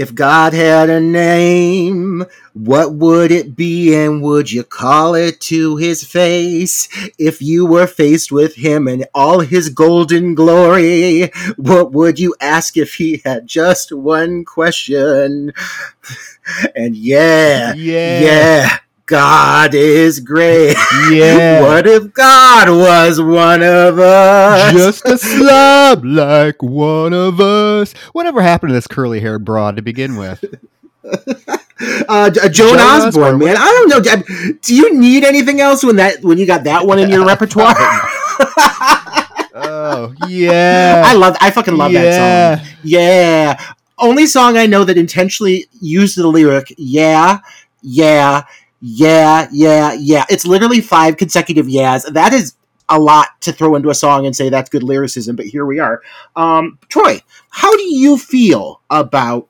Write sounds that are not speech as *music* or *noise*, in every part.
If God had a name, what would it be and would you call it to his face? If you were faced with him and all his golden glory, what would you ask if he had just one question? *laughs* And yeah, Yeah. yeah, God is great. *laughs* Yeah. what if God was one of us? Just a slob like one of us. Whatever happened to this curly haired broad to begin with? *laughs* uh, Joan, Joan Osborne, Osborne, man. I don't know. Do you need anything else when that when you got that one in your *laughs* repertoire? Oh, yeah. I love. I fucking love yeah. that song. Yeah. Only song I know that intentionally used the lyric. Yeah, yeah, yeah, yeah, yeah. It's literally five consecutive yeahs. That is a lot to throw into a song and say that's good lyricism. But here we are. Um, Troy, how do you feel about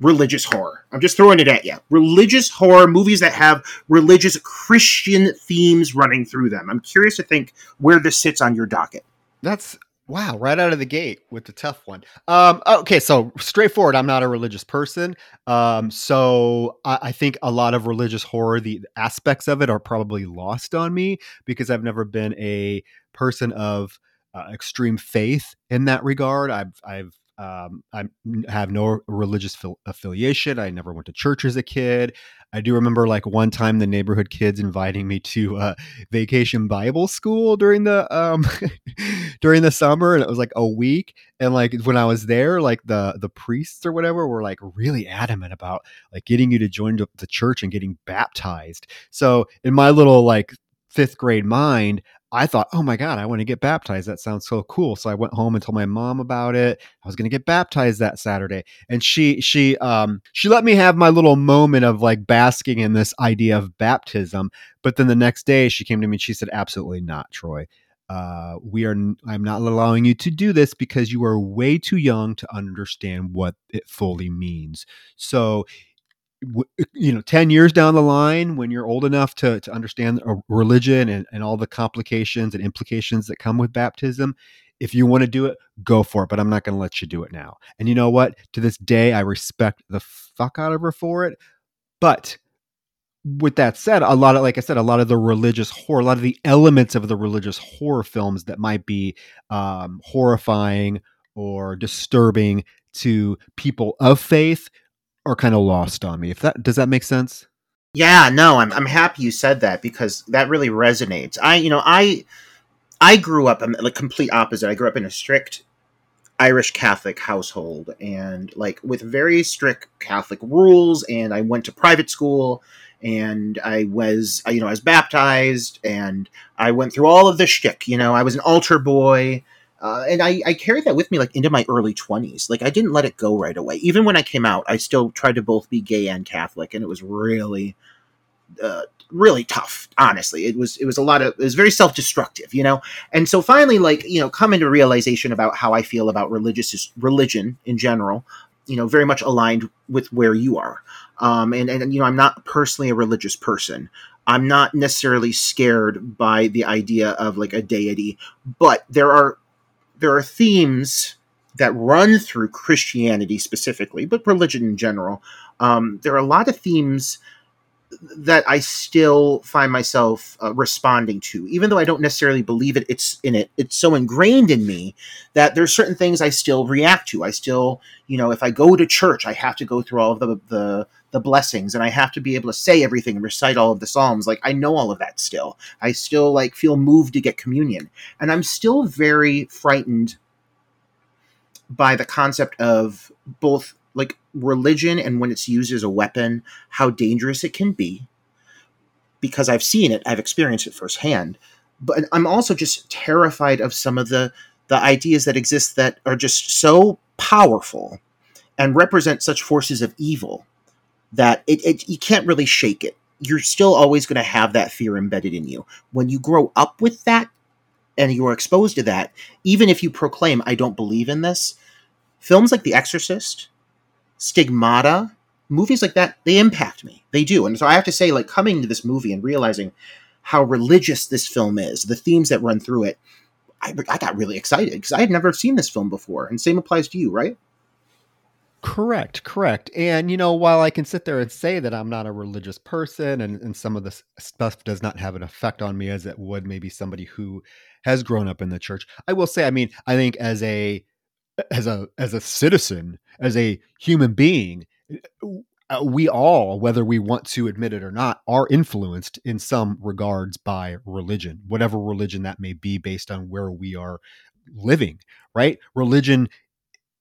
religious horror? I'm just throwing it at you. Religious horror movies that have religious Christian themes running through them. I'm curious to think where this sits on your docket. That's wow, right out of the gate with the tough one. Um, okay, so straightforward. I'm not a religious person, um, so I, I think a lot of religious horror, the aspects of it, are probably lost on me because I've never been a person of uh, extreme faith in that regard. I've I've um, I have no religious fil- affiliation. I never went to church as a kid. I do remember like one time the neighborhood kids inviting me to uh, vacation Bible school during the um, *laughs* during the summer, and it was like a week. And like when I was there, like the the priests or whatever were like really adamant about like getting you to join the- the church and getting baptized. So in my little like fifth grade mind, I thought, oh my God, I want to get baptized. That sounds so cool. So I went home and told my mom about it. I was going to get baptized that Saturday. And she, she, um, she let me have my little moment of like basking in this idea of baptism. But then the next day she came to me and she said, absolutely not, Troy. Uh, we are, I'm not allowing you to do this because you are way too young to understand what it fully means. So you know 10 years down the line when you're old enough to, to understand religion and, and all the complications and implications that come with baptism if you want to do it go for it but i'm not going to let you do it now. And you know what? To this day i respect the fuck out of her for it. But with that said a lot of like i said a lot of the religious horror a lot of the elements of the religious horror films that might be um, horrifying or disturbing to people of faith are kind of lost on me. If that does that make sense? Yeah, no, I'm I'm happy you said that because that really resonates. I, you know, I I grew up I'm the complete opposite. I grew up in a strict Irish Catholic household and like with very strict Catholic rules and I went to private school and I was you know, I was baptized and I went through all of the shtick, you know, I was an altar boy. Uh, and I, I carried that with me like into my early 20s like i didn't let it go right away. Even when i came out i still tried to both be gay and catholic and it was really uh, really tough honestly. It was it was a lot of it was very self-destructive you know? And so finally like you know come into realization about how i feel about religious religion in general you know very much aligned with where you are. Um, and and you know i'm not personally a religious person. I'm not necessarily scared by the idea of like a deity but there are there are themes that run through Christianity specifically, but religion in general. Um, there are a lot of themes that I still find myself uh, responding to, even though I don't necessarily believe it. It's in it. It's so ingrained in me that there's certain things I still react to. I still, you know, if I go to church, I have to go through all of the the the blessings and I have to be able to say everything and recite all of the psalms. Like I know all of that still. I still like feel moved to get communion. And I'm still very frightened by the concept of both like religion and when it's used as a weapon, how dangerous it can be. because I've seen it, I've experienced it firsthand. But I'm also just terrified of some of the the ideas that exist that are just so powerful and represent such forces of evil that it, it you can't really shake it. You're still always going to have that fear embedded in you. When you grow up with that and you are exposed to that, even if you proclaim, I don't believe in this, films like The Exorcist, Stigmata, movies like that, they impact me. They do. And so I have to say, like, coming to this movie and realizing how religious this film is, the themes that run through it, I, I got really excited because I had never seen this film before. And same applies to you, right? Correct, correct. And, you know, while I can sit there and say that I'm not a religious person and, and some of this stuff does not have an effect on me as it would maybe somebody who has grown up in the church, I will say, I mean, I think as a as a as a citizen, as a human being, uh, we all, whether we want to admit it or not, are influenced in some regards by religion, whatever religion that may be, based on where we are living. Right? Religion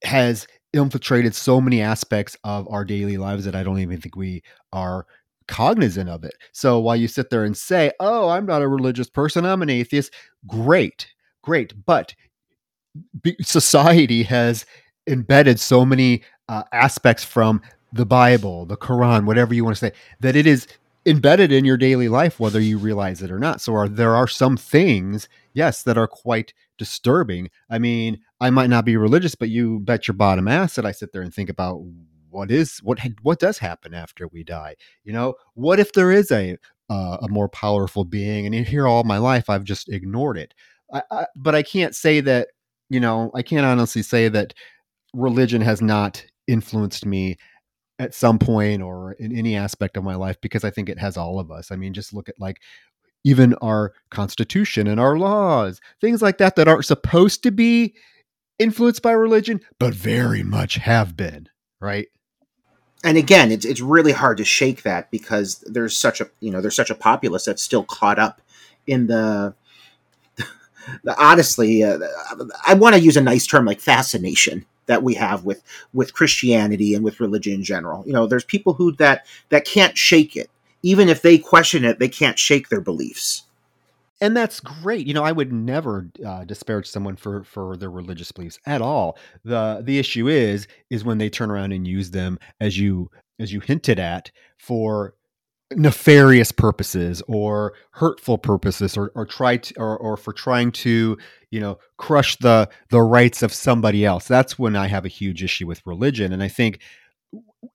has infiltrated so many aspects of our daily lives that I don't even think we are cognizant of it. So while you sit there and say, "Oh, I'm not a religious person, I'm an atheist," great, great, but society has embedded so many uh, aspects from the Bible, the Quran, whatever you want to say, that it is embedded in your daily life, whether you realize it or not. So are, there are some things, yes, that are quite disturbing. I mean, I might not be religious, but you bet your bottom ass that I sit there and think about what is what what does happen after we die. You know, what if there is a uh, a more powerful being, and here all my life I've just ignored it. I, I, but I can't say that. You know, I can't honestly say that religion has not influenced me at some point or in any aspect of my life because I think it has all of us. I mean, just look at like even our constitution and our laws, things like that that aren't supposed to be influenced by religion, but very much have been, right? And again, it's it's really hard to shake that because there's such a you know there's such a populace that's still caught up in the honestly uh, I want to use a nice term like fascination that we have with with Christianity and with religion in general. You know, there's people who that that can't shake it even if they question it, they can't shake their beliefs. And that's great. You know, I would never uh, disparage someone for for their religious beliefs at all. the The issue is is when they turn around and use them as you as you hinted at for nefarious purposes or hurtful purposes or, or try to or, or for trying to you know crush the the rights of somebody else that's when i have a huge issue with religion and i think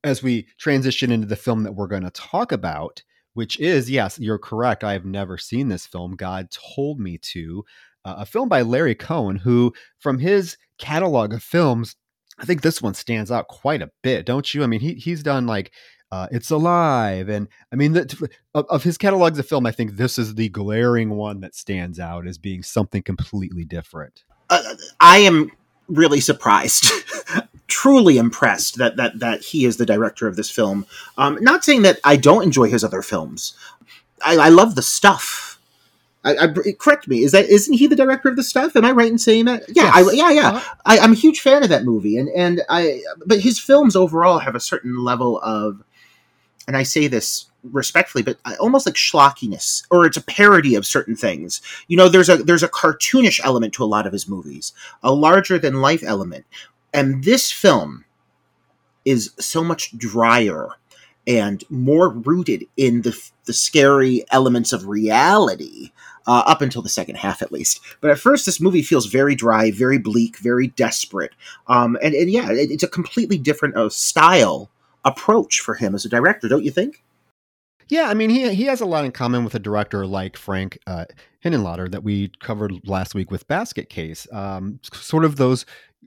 as we transition into the film that we're going to talk about, which is, yes, you're correct. I have never seen this film. God told me to. Uh, a film by Larry Cohen, who, from his catalog of films, I think this one stands out quite a bit, don't you? I mean, he he's done like uh, It's Alive, and I mean, the, of, of his catalogs of film, I think this is the glaring one that stands out as being something completely different. Uh, I am really surprised. *laughs* truly impressed that that that he is the director of this film. Um, not saying that I don't enjoy his other films. I, I love the stuff. I, I, correct me. Is that isn't he the director of the stuff? Am I right in saying that? Yeah, yes. I, yeah, yeah. Uh-huh. I, am a huge fan of that movie, and and I. But his films overall have a certain level of, and I say this respectfully, but almost like schlockiness, or it's a parody of certain things. You know, there's a there's a cartoonish element to a lot of his movies, a larger than life element, and this film is so much drier and more rooted in the the scary elements of reality. Uh, up until the second half, at least. But at first, this movie feels very dry, very bleak, very desperate. Um, and, and yeah, it, it's a completely different uh, style approach for him as a director, don't you think? Yeah, I mean, he he has a lot in common with a director like Frank uh, that we covered last week with Basket Case. Um, sort of those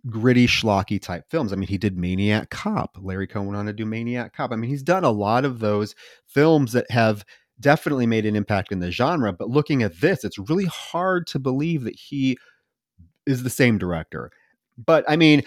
gritty, schlocky type films. I mean, he did Maniac Cop. Larry Cohen went on to do Maniac Cop. I mean, he's done a lot of those films that have definitely made an impact in the genre. But looking at this, it's really hard to believe that he is the same director. But I mean,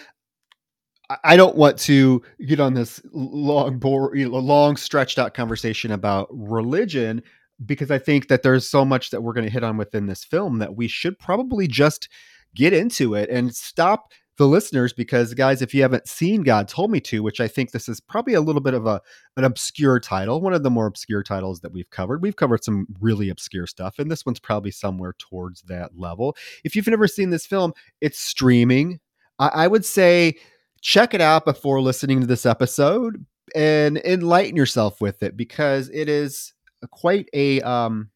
I don't want to get on this long, bore, long stretched out conversation about religion because I think that there's so much that we're going to hit on within this film that we should probably just get into it and stop the listeners because guys if you haven't seen god told me to which i think this is probably a little bit of a an obscure title one of the more obscure titles that we've covered. We've covered some really obscure stuff and this one's probably somewhere towards that level. If you've never seen this film it's streaming. I, I would say check it out before listening to this episode and enlighten yourself with it because it is quite a um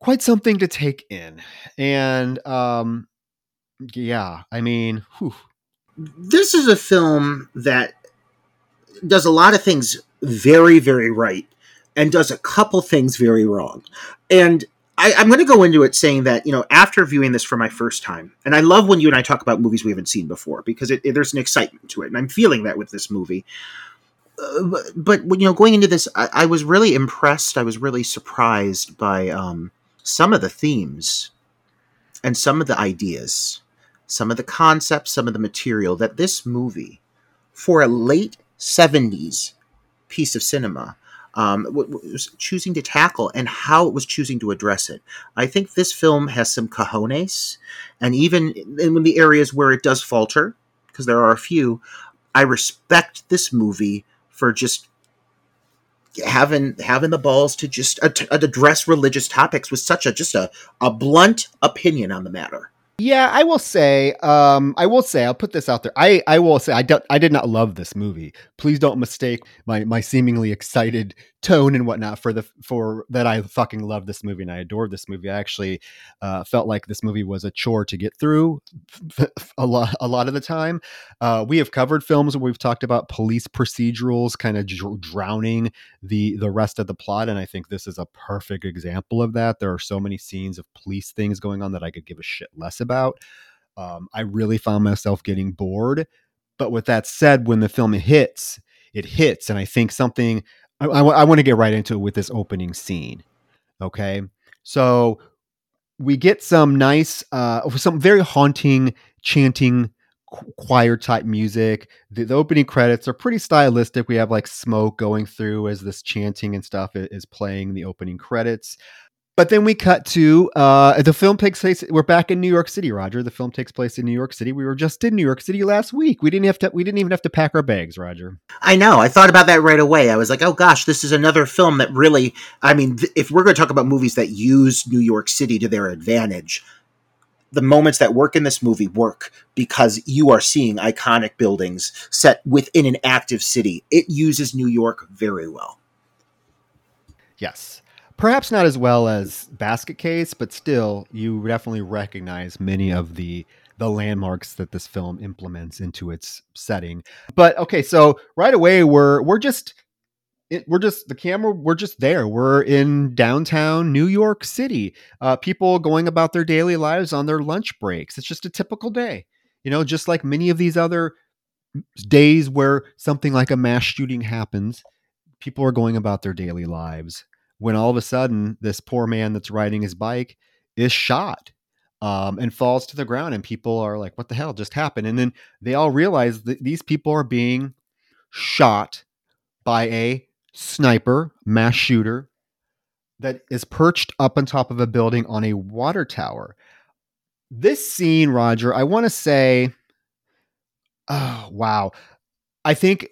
quite something to take in. And um yeah, I mean, whew. this is a film that does a lot of things very, very right and does a couple things very wrong. And I, am going to go into it saying that, you know, after viewing this for my first time, and I love when you and I talk about movies we haven't seen before because it, it, there's an excitement to it. And I'm feeling that with this movie. Uh, but, but, you know, going into this, I, I, was really impressed. I was really surprised by um, some of the themes and some of the ideas some of the concepts, some of the material that this movie, for a late 70s piece of cinema, um, was choosing to tackle and how it was choosing to address it. I think this film has some cojones, and even in the areas where it does falter, because there are a few, I respect this movie for just having having the balls to just address religious topics with such a just a, a blunt opinion on the matter. Yeah, I will say, um, I will say, I'll put this out there. I, I will say, I don't, I did not love this movie. Please don't mistake my, my seemingly excited tone and whatnot for the for that I fucking love this movie and I adored this movie. I actually uh, felt like this movie was a chore to get through *laughs* a lot a lot of the time. Uh, we have covered films where we've talked about police procedurals kind of dr- drowning the the rest of the plot, and I think this is a perfect example of that. There are so many scenes of police things going on that I could give a shit less about. Um, I really found myself getting bored. But with that said, when the film hits, it hits, and I think something I, I, I want to get right into it with this opening scene. Okay. So we get some nice, uh, some very haunting chanting choir type music. The, the, opening credits are pretty stylistic. We have like smoke going through as this chanting and stuff is playing the opening credits. But then we cut to uh, the film takes place. We're back in New York City, Roger. The film takes place in New York City. We were just in New York City last week. We didn't have to. We didn't even have to pack our bags, Roger. I know. I thought about that right away. I was like, oh gosh, this is another film that really. I mean, th- if we're going to talk about movies that use New York City to their advantage, the moments that work in this movie work because you are seeing iconic buildings set within an active city. It uses New York very well. Yes. Perhaps not as well as Basket Case, but still, you definitely recognize many of the the landmarks that this film implements into its setting. But okay, so right away we're we're just it, we're just the camera we're just there. We're in downtown new york city. Uh, people going about their daily lives on their lunch breaks. It's just a typical day you know just like many of these other days where something like a mass shooting happens people are going about their daily lives when all of a sudden this poor man that's riding his bike is shot um, and falls to the ground and people are like what the hell just happened? And then they all realize that these people are being shot by a sniper mass shooter that is perched up on top of a building on a water tower. This scene roger i want to say oh wow. I think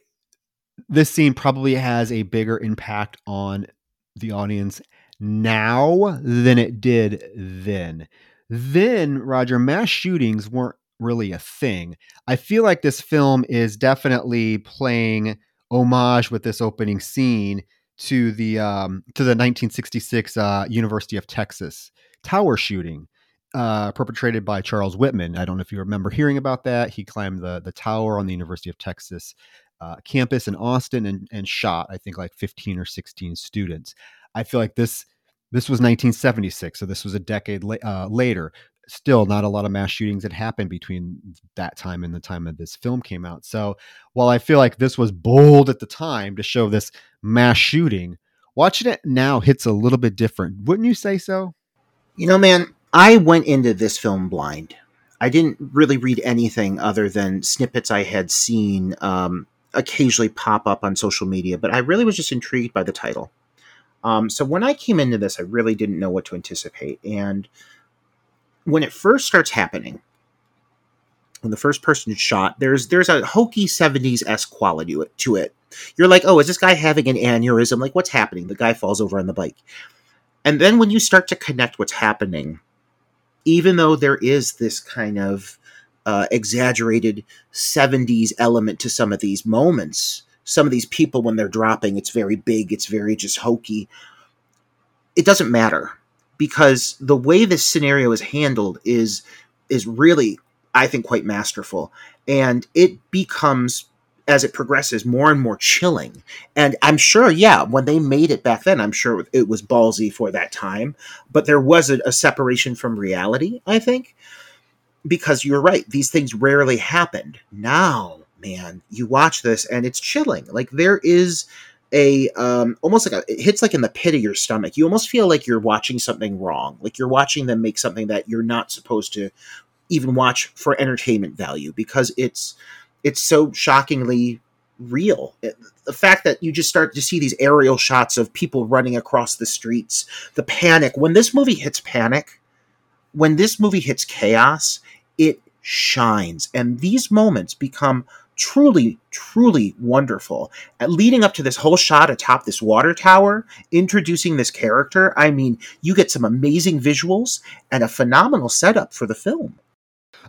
this scene probably has a bigger impact on the audience now than it did then. Then, Roger, mass shootings weren't really a thing. I feel like this film is definitely playing homage with this opening scene to the um, to the 1966 uh, University of Texas tower shooting. Uh, perpetrated by Charles Whitman. I don't know if you remember hearing about that. He climbed the the tower on the University of Texas uh, campus in Austin and, and shot, I think, like 15 or 16 students. I feel like this this was 1976, so this was a decade la- uh, later. Still, not a lot of mass shootings had happened between that time and the time that this film came out. So, while I feel like this was bold at the time to show this mass shooting, watching it now hits a little bit different. Wouldn't you say so? You know, man, I went into this film blind. I didn't really read anything other than snippets I had seen um, occasionally pop up on social media, but I really was just intrigued by the title. Um, so when I came into this, I really didn't know what to anticipate. And when it first starts happening, when the first person is shot, there's there's a hokey 70s s quality to it, to it. You're like, oh, is this guy having an aneurysm? Like, what's happening? The guy falls over on the bike. And then when you start to connect what's happening, even though there is this kind of uh, exaggerated 70s element to some of these moments, some of these people, when they're dropping, it's very big, it's very just hokey. It doesn't matter because the way this scenario is handled is is really I think quite masterful. And it becomes as it progresses more and more chilling. And I'm sure yeah when they made it back then I'm sure it was ballsy for that time. But there was a, a separation from reality I think because you're right these things rarely happened now man you watch this and it's chilling like there is a um, almost like a it hits like in the pit of your stomach. You almost feel like you're watching something wrong, like you're watching them make something that you're not supposed to even watch for entertainment value because it's it's so shockingly real. It, the fact that you just start to see these aerial shots of people running across the streets, the panic when this movie hits panic, when this movie hits chaos, it shines, and these moments become truly, truly wonderful. Uh, leading up to this whole shot atop this water tower, introducing this character, I mean, you get some amazing visuals and a phenomenal setup for the film.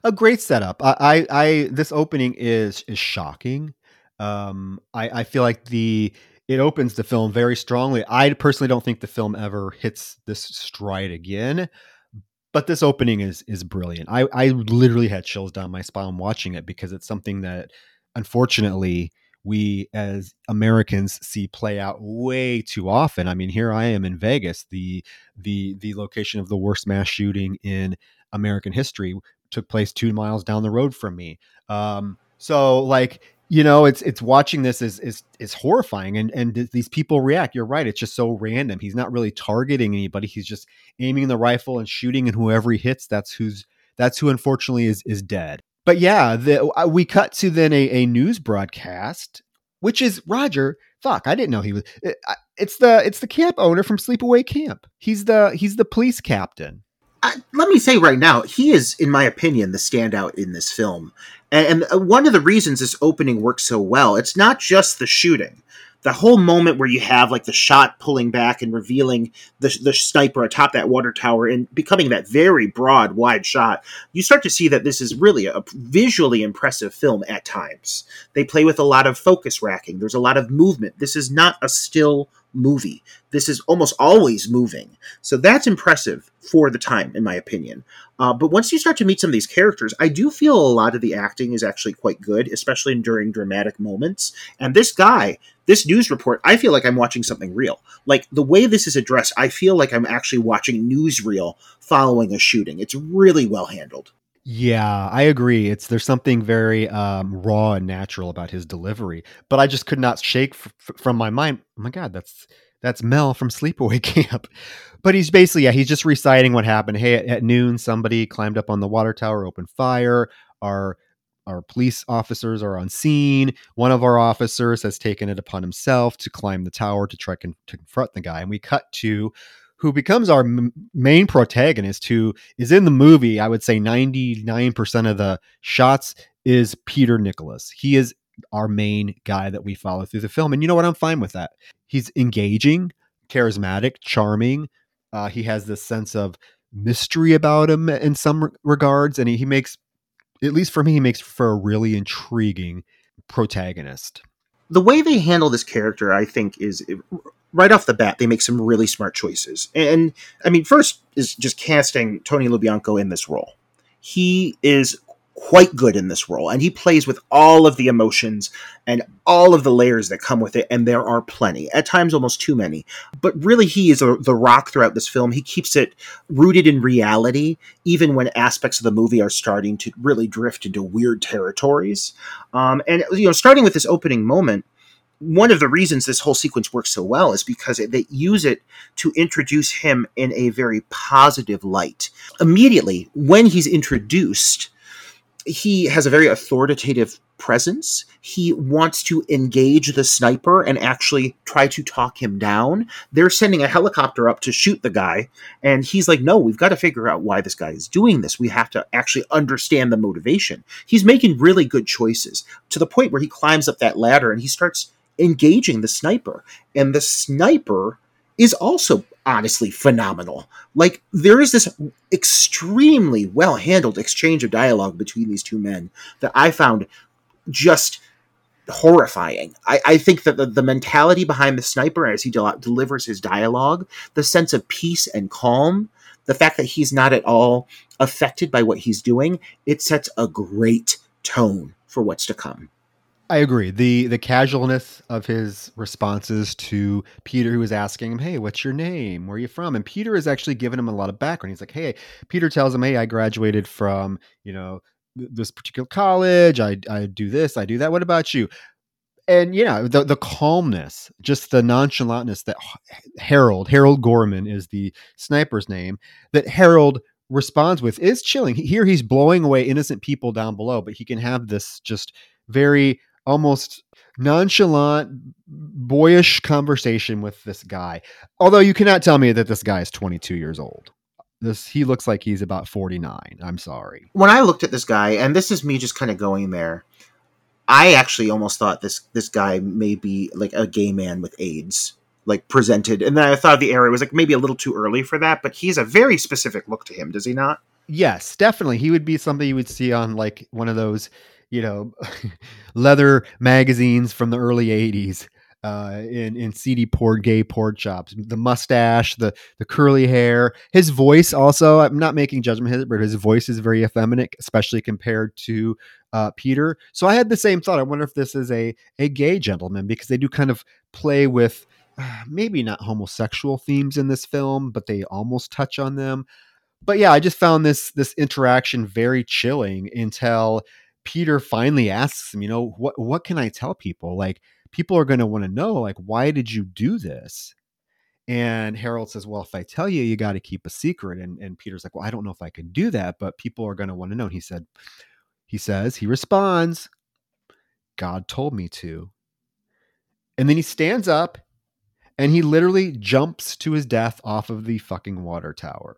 A great setup. I, I, I this opening is is shocking. Um, I, I feel like the it opens the film very strongly. I personally don't think the film ever hits this stride again but this opening is is brilliant. I I literally had chills down my spine watching it because it's something that unfortunately we as Americans see play out way too often. I mean, here I am in Vegas, the the the location of the worst mass shooting in American history took place two miles down the road from me. Um, so like you know, it's it's watching this is is is horrifying, and and these people react. You're right; it's just so random. He's not really targeting anybody. He's just aiming the rifle and shooting, and whoever he hits, that's who's that's who unfortunately is is dead but yeah, the, uh, we cut to then a, a news broadcast, which is Roger. Fuck, I didn't know he was. It, uh, it's the it's the camp owner from Sleepaway Camp. He's the he's the police captain. Uh, let me say right now, he is, in my opinion, the standout in this film. And, and uh, one of the reasons this opening works so well, it's not just the shooting the whole moment where you have like the shot pulling back and revealing the, the sniper atop that water tower and becoming that very broad, wide shot, you start to see that this is really a visually impressive film at times. They play with a lot of focus racking, there's a lot of movement. This is not a still movie. This is almost always moving. So that's impressive for the time, in my opinion. Uh, but once you start to meet some of these characters, I do feel a lot of the acting is actually quite good, especially during dramatic moments. And this guy, this news report, I feel like I'm watching something real. Like the way this is addressed, I feel like I'm actually watching newsreel following a shooting. It's really well handled. Yeah, I agree. It's there's something very um, raw and natural about his delivery, but I just could not shake f- from my mind. Oh my god, that's that's Mel from Sleepaway *laughs* Camp. But he's basically yeah, he's just reciting what happened. Hey, at, at noon, somebody climbed up on the water tower, opened fire. Our our police officers are on scene. One of our officers has taken it upon himself to climb the tower to try con- to confront the guy, and we cut to who becomes our m- main protagonist, who is in the movie. I would say 99% of the shots is Peter Nicholas. He is our main guy that we follow through the film. And you know what? I'm fine with that. He's engaging, charismatic, charming. Uh, he has this sense of mystery about him in some regards. And he, he makes, at least for me, he makes for a really intriguing protagonist. The way they handle this character, I think, is right off the bat, they make some really smart choices. And I mean, first is just casting Tony Lo Bianco in this role. He is quite good in this role, and he plays with all of the emotions and all of the layers that come with it, and there are plenty, at times almost too many. But really, he is a, the rock throughout this film. He keeps it rooted in reality, even when aspects of the movie are starting to really drift into weird territories. Um, and, you know, starting with this opening moment, one of the reasons this whole sequence works so well is because they use it to introduce him in a very positive light. Immediately, when he's introduced, he has a very authoritative presence. He wants to engage the sniper and actually try to talk him down. They're sending a helicopter up to shoot the guy, and he's like, No, we've got to figure out why this guy is doing this. We have to actually understand the motivation. He's making really good choices to the point where he climbs up that ladder and he starts engaging the sniper. And the sniper is also honestly phenomenal. Like there is this extremely well handled exchange of dialogue between these two men that I found just horrifying. I, I think that the, the mentality behind the sniper as he del- delivers his dialogue, the sense of peace and calm, the fact that he's not at all affected by what he's doing, it sets a great tone for what's to come. I agree. The the casualness of his responses to Peter, who was asking him, Hey, what's your name? Where are you from? And Peter is actually giving him a lot of background. He's like, Hey, Peter tells him, Hey, I graduated from, you know, this particular college. I I do this, I do that. What about you? And know, the the calmness, just the nonchalantness that Harold, Harold Gorman is the sniper's name, that Harold responds with is chilling. Here he's blowing away innocent people down below, but he can have this just very almost nonchalant, boyish conversation with this guy. Although you cannot tell me that this guy is 22 years old. This he looks like he's about 49. I'm sorry. When I looked at this guy, and this is me just kind of going there, I actually almost thought this this guy may be like a gay man with AIDS, like presented. And then I thought the era was like maybe a little too early for that, but he's a very specific look to him, does he not? Yes, definitely. He would be something you would see on like one of those you know, *laughs* leather magazines from the early 80s uh, in in seedy port gay pork chops. The mustache, the the curly hair, his voice. Also, I'm not making judgment, but his voice is very effeminate, especially compared to uh, Peter. So I had the same thought. I wonder if this is a a gay gentleman because they do kind of play with uh, maybe not homosexual themes in this film, but they almost touch on them. But yeah, I just found this this interaction very chilling until Peter finally asks him, you know, what what can I tell people? Like people are going to want to know like why did you do this? And Harold says, "Well, if I tell you, you got to keep a secret." And and Peter's like, "Well, I don't know if I can do that, but people are going to want to know." And he said, he says, he responds, "God told me to." And then he stands up and he literally jumps to his death off of the fucking water tower.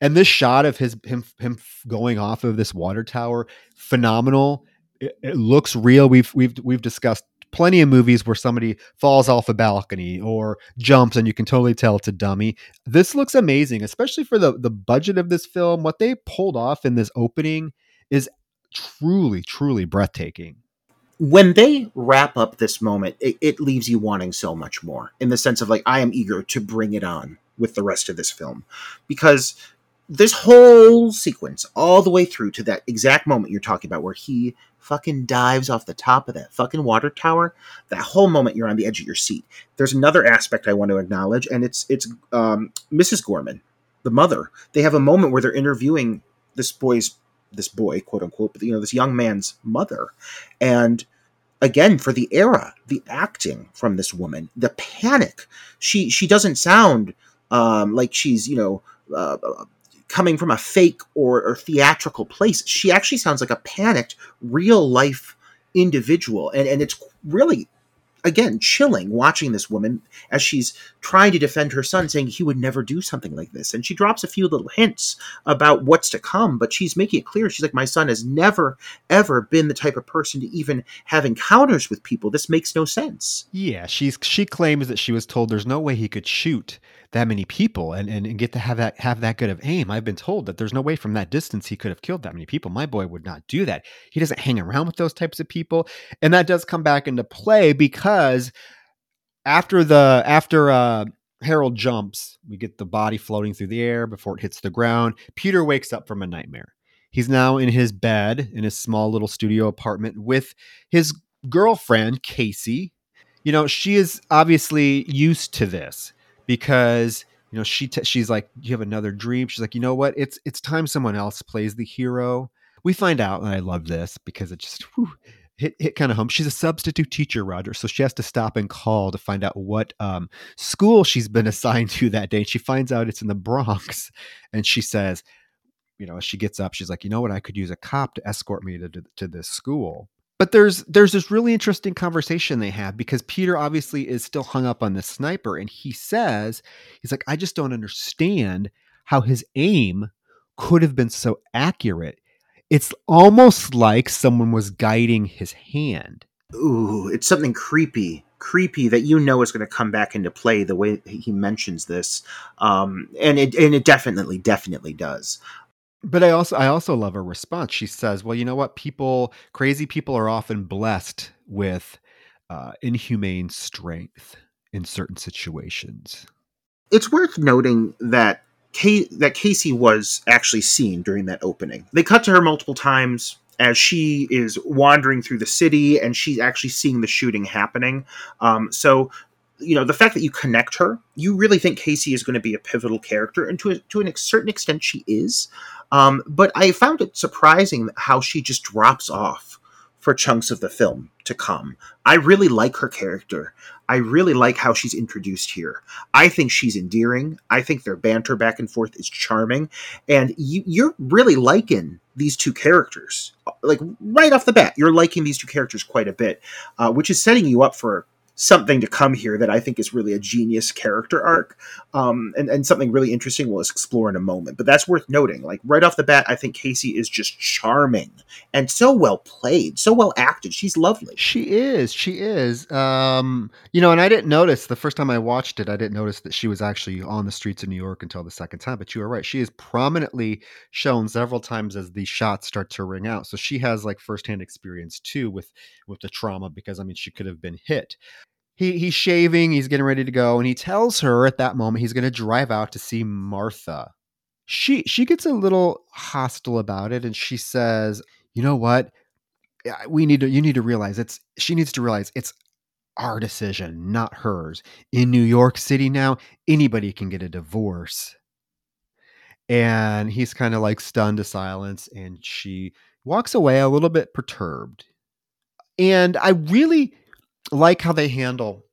And this shot of his him him going off of this water tower, phenomenal. It, it, looks real. We've we've we've discussed plenty of movies where somebody falls off a balcony or jumps and you can totally tell it's a dummy. This looks amazing, especially for the the budget of this film. What they pulled off in this opening is truly truly breathtaking when they wrap up this moment, it, it, leaves you wanting so much more in the sense of like, I am eager to bring it on with the rest of this film. Because this whole sequence all the way through to that exact moment you're talking about where he fucking dives off the top of that fucking water tower that whole moment you're on the edge of your seat. There's another aspect i want to acknowledge and it's it's um, mrs gorman the mother. They have a moment where they're interviewing this boy's this boy quote unquote but you know this young man's mother. And again for the era the acting from this woman the panic. She she doesn't sound um, like she's you know uh, coming from a fake or, or theatrical place. She actually sounds like a panicked, real life individual, and and it's really again chilling watching this woman as she's trying to defend her son saying he would never do something like this. And she drops a few little hints about what's to come but she's making it clear. She's like my son has never ever been the type of person to even have encounters with people. This makes no sense. Yeah she's she claims that she was told there's no way he could shoot that many people and, and, and get to have that have that good of aim. I've been told that there's no way from that distance he could have killed that many people. My boy would not do that. He doesn't hang around with those types of people. And that does come back into play because after the after uh Harold jumps, we get the body floating through the air before it hits the ground. Peter wakes up from a nightmare. He's now in his bed in his small little studio apartment with his girlfriend, Casey. You know, she is obviously used to this because you know she t- she's like you have another dream. She's like you know what? It's it's time someone else plays the hero. We find out and i love this because it just whew, hit, hit kind of home. She's a substitute teacher roger so she has to stop and call to find out what um, school she's been *laughs* assigned to that day And she finds out it's in the bronx and she says you know she gets up she's like you know what? I could use a cop to escort me to, to, to this school but there's there's this really interesting conversation they have because Peter obviously is still hung up on this sniper and he says he's like I just don't understand how his aim could have been so accurate. It's almost like someone was guiding his hand. Ooh, it's something creepy, creepy that you know is going to come back into play the way he mentions this, um, and it and it definitely, definitely does. But I also I also love her response. She says, "Well, you know what? People, crazy people, are often blessed with uh, inhumane strength in certain situations." It's worth noting that Kay, that Casey was actually seen during that opening. They cut to her multiple times as she is wandering through the city and she's actually seeing the shooting happening. Um, so, you know, the fact that you connect her, you really think Casey is going to be a pivotal character, and to a, to a certain extent, she is. Um, but I found it surprising how she just drops off for chunks of the film to come. I really like her character. I really like how she's introduced here. I think she's endearing. I think their banter back and forth is charming. And you, are really liking these two characters. Like right off the bat, you're liking these two characters quite a bit, uh, which is setting you up for something to come here that I think is really a genius character arc, um, and and something really interesting we'll explore in a moment. But that's worth noting. Like right off the bat, I think Casey is just charming and so well played, so well acted. She's lovely. She is. She is. Um, you know, and I didn't notice the first time I watched it. I didn't notice that she was actually on the streets of New York until the second time. But you are right. She is prominently shown several times as the shots start to ring out. So she has like firsthand experience too with with the trauma because I mean she could have been hit he he's shaving, he's getting ready to go, and he tells her at that moment he's going to drive out to see Martha. She she gets a little hostile about it, and she says, "You know what? We need to. You need to realize it's. She needs to realize it's our decision, not hers. In New York City now, anybody can get a divorce." And he's kind of like stunned to silence, and she walks away a little bit perturbed. And I really like how they handle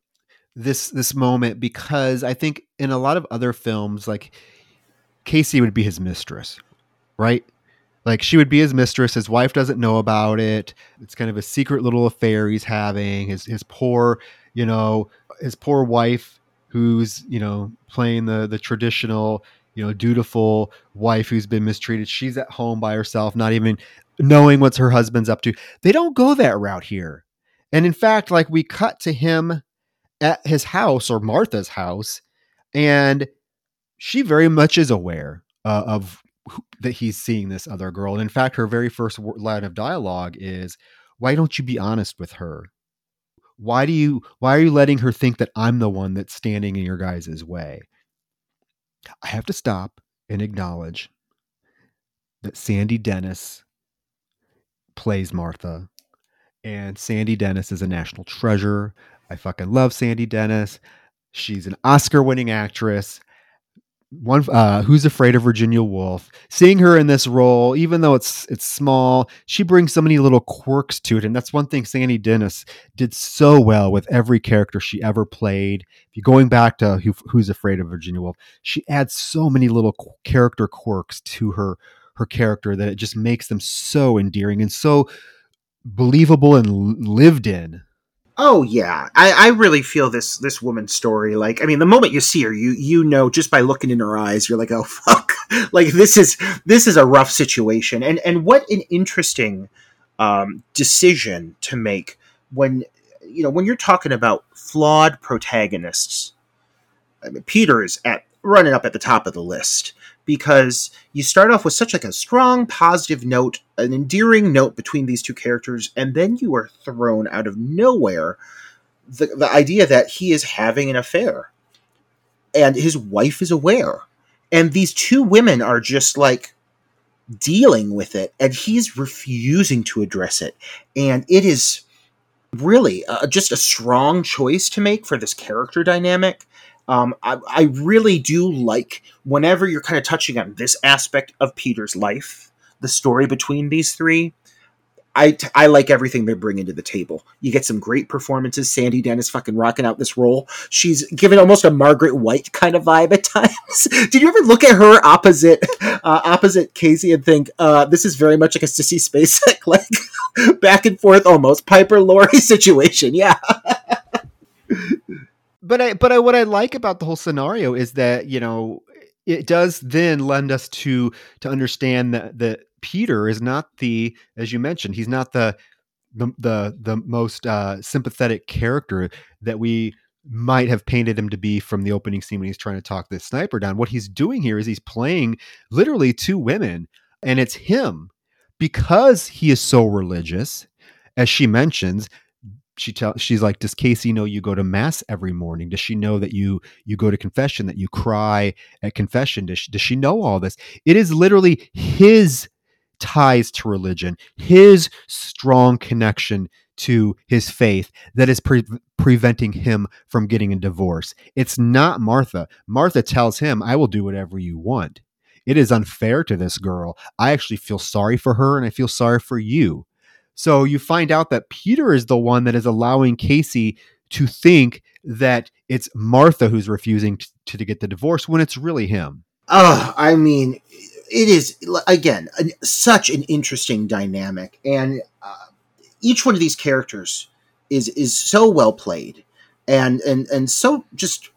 this this moment because I think in a lot of other films, like Casey would be his mistress, right? Like she would be his mistress. His wife doesn't know about it. It's kind of a secret little affair he's having. His his poor, you know, his poor wife who's you know playing the the traditional you know dutiful wife who's been mistreated. She's at home by herself, not even knowing what's her husband's up to. They don't go that route here. And in fact, like we cut to him at his house or Martha's house, and she very much is aware uh, of who, that he's seeing this other girl. And in fact, her very first line of dialogue is, "Why don't you be honest with her? Why do you? Why are you letting her think that I'm the one that's standing in your guys' way?" I have to stop and acknowledge that Sandy Dennis plays Martha and Sandy Dennis is a national treasure. I fucking love Sandy Dennis. She's an Oscar-winning actress. One uh, who's afraid of Virginia Woolf. Seeing her in this role, even though it's it's small, she brings so many little quirks to it, and that's one thing Sandy Dennis did so well with every character she ever played. If you're going back to who, Who's Afraid of Virginia Woolf, she adds so many little character quirks to her her character that it just makes them so endearing and so believable and lived in. Oh yeah, I, I really feel this this woman's story. Like, I mean, the moment you see her, you you know just by looking in her eyes, you're like, oh *laughs* fuck, like this is this is a rough situation. And and what an interesting um, decision to make when you know when you're talking about flawed protagonists. I mean, Peter is at running up at the top of the list because you start off with such like a strong positive note an endearing note between these two characters and then you are thrown out of nowhere the, the idea that he is having an affair. And his wife is aware. And these two women are just like dealing with it and he's refusing to address it. And it is really uh, just a strong choice to make for this character dynamic um, I, I really do like whenever you're kind of touching on this aspect of Peter's life, the story between these three. I, I like everything they're bringing to the table. You get some great performances. Sandy Dennis fucking rocking out this role. She's given almost a Margaret White kind of vibe at *laughs* times. Did you ever look at her opposite uh, opposite Casey and think uh, this is very much like a Sissy Spacek *laughs* like back and forth almost Piper Laurie *laughs* situation? Yeah. But I but I what I like about the whole scenario is that you know it does then lend us to to understand that that Peter is not the, as you mentioned, he's not the the the, the most uh, sympathetic character that we might have painted him to be from the opening scene when he's trying to talk this sniper down. What he's doing here is he's playing literally two women, and it's him because he is so religious, as she mentions. She tells she's like, Does Casey know you go to mass every morning? Does she know that you you go to confession, that you cry at confession? Does she, does she know all this? It is literally his ties to religion, his strong connection to his faith that is pre- preventing him from getting a divorce. It's not Martha. Martha tells him, I will do whatever you want. It is unfair to this girl. I actually feel sorry for her and I feel sorry for you. So you find out that Peter is the one that is allowing Casey to think that it's Martha who's refusing to, to get the divorce when it's really him. Oh, I mean, it is again such an interesting dynamic, and uh, each one of these characters is is so well played and and and so just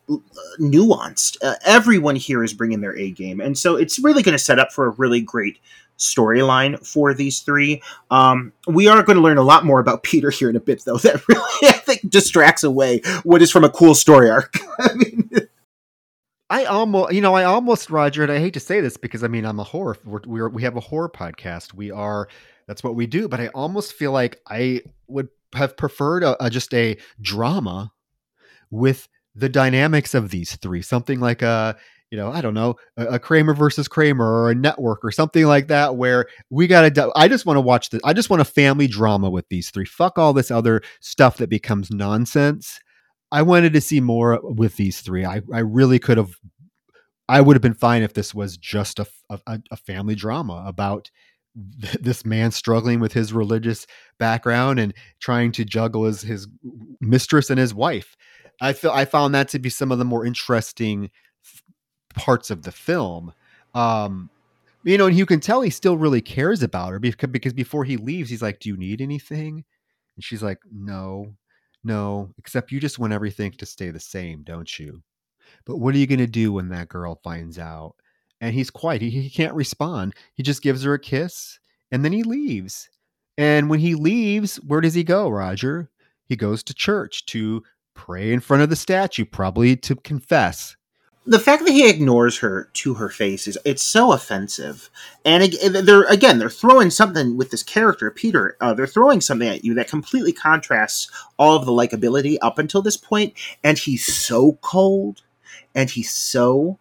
nuanced. Uh, everyone here is bringing their A game, and so it's really going to set up for a really great storyline for these three. Um, we are going to learn a lot more about Peter here in a bit, though. *laughs* That really I think distracts away what is from a cool story arc. *laughs* I mean, I almost, you know, I almost, Roger, and I hate to say this because I mean, I'm a horror. We're, we're, we have a horror podcast. We are, that's what we do. But I almost feel like I would have preferred a, a, just a drama with the dynamics of these three. Something like a, you know, I don't know, a, a Kramer versus Kramer or a network or something like that, where we got to. I just want to watch this. I just want a family drama with these three. Fuck all this other stuff that becomes nonsense I wanted to see more with these three. I, I really could have, I would have been fine if this was just a, a, a family drama about th- this man struggling with his religious background and trying to juggle his, his mistress and his wife. I feel I found that to be some of the more interesting parts of the film. Um, you know, and you can tell he still really cares about her because, because before he leaves, he's like, "Do you need anything?" And she's like, "No." No, except you just want everything to stay the same, don't you? But what are you going to do when that girl finds out? And he's quiet. He, he can't respond. He just gives her a kiss and then he leaves. And when he leaves, where does he go, Roger? He goes to church to pray in front of the statue, probably to confess the fact that he ignores her to her face is it's so offensive. And they're again they're throwing something with this character peter uh, they're throwing something at you that completely contrasts all of the likability up until this point and he's so cold and he's so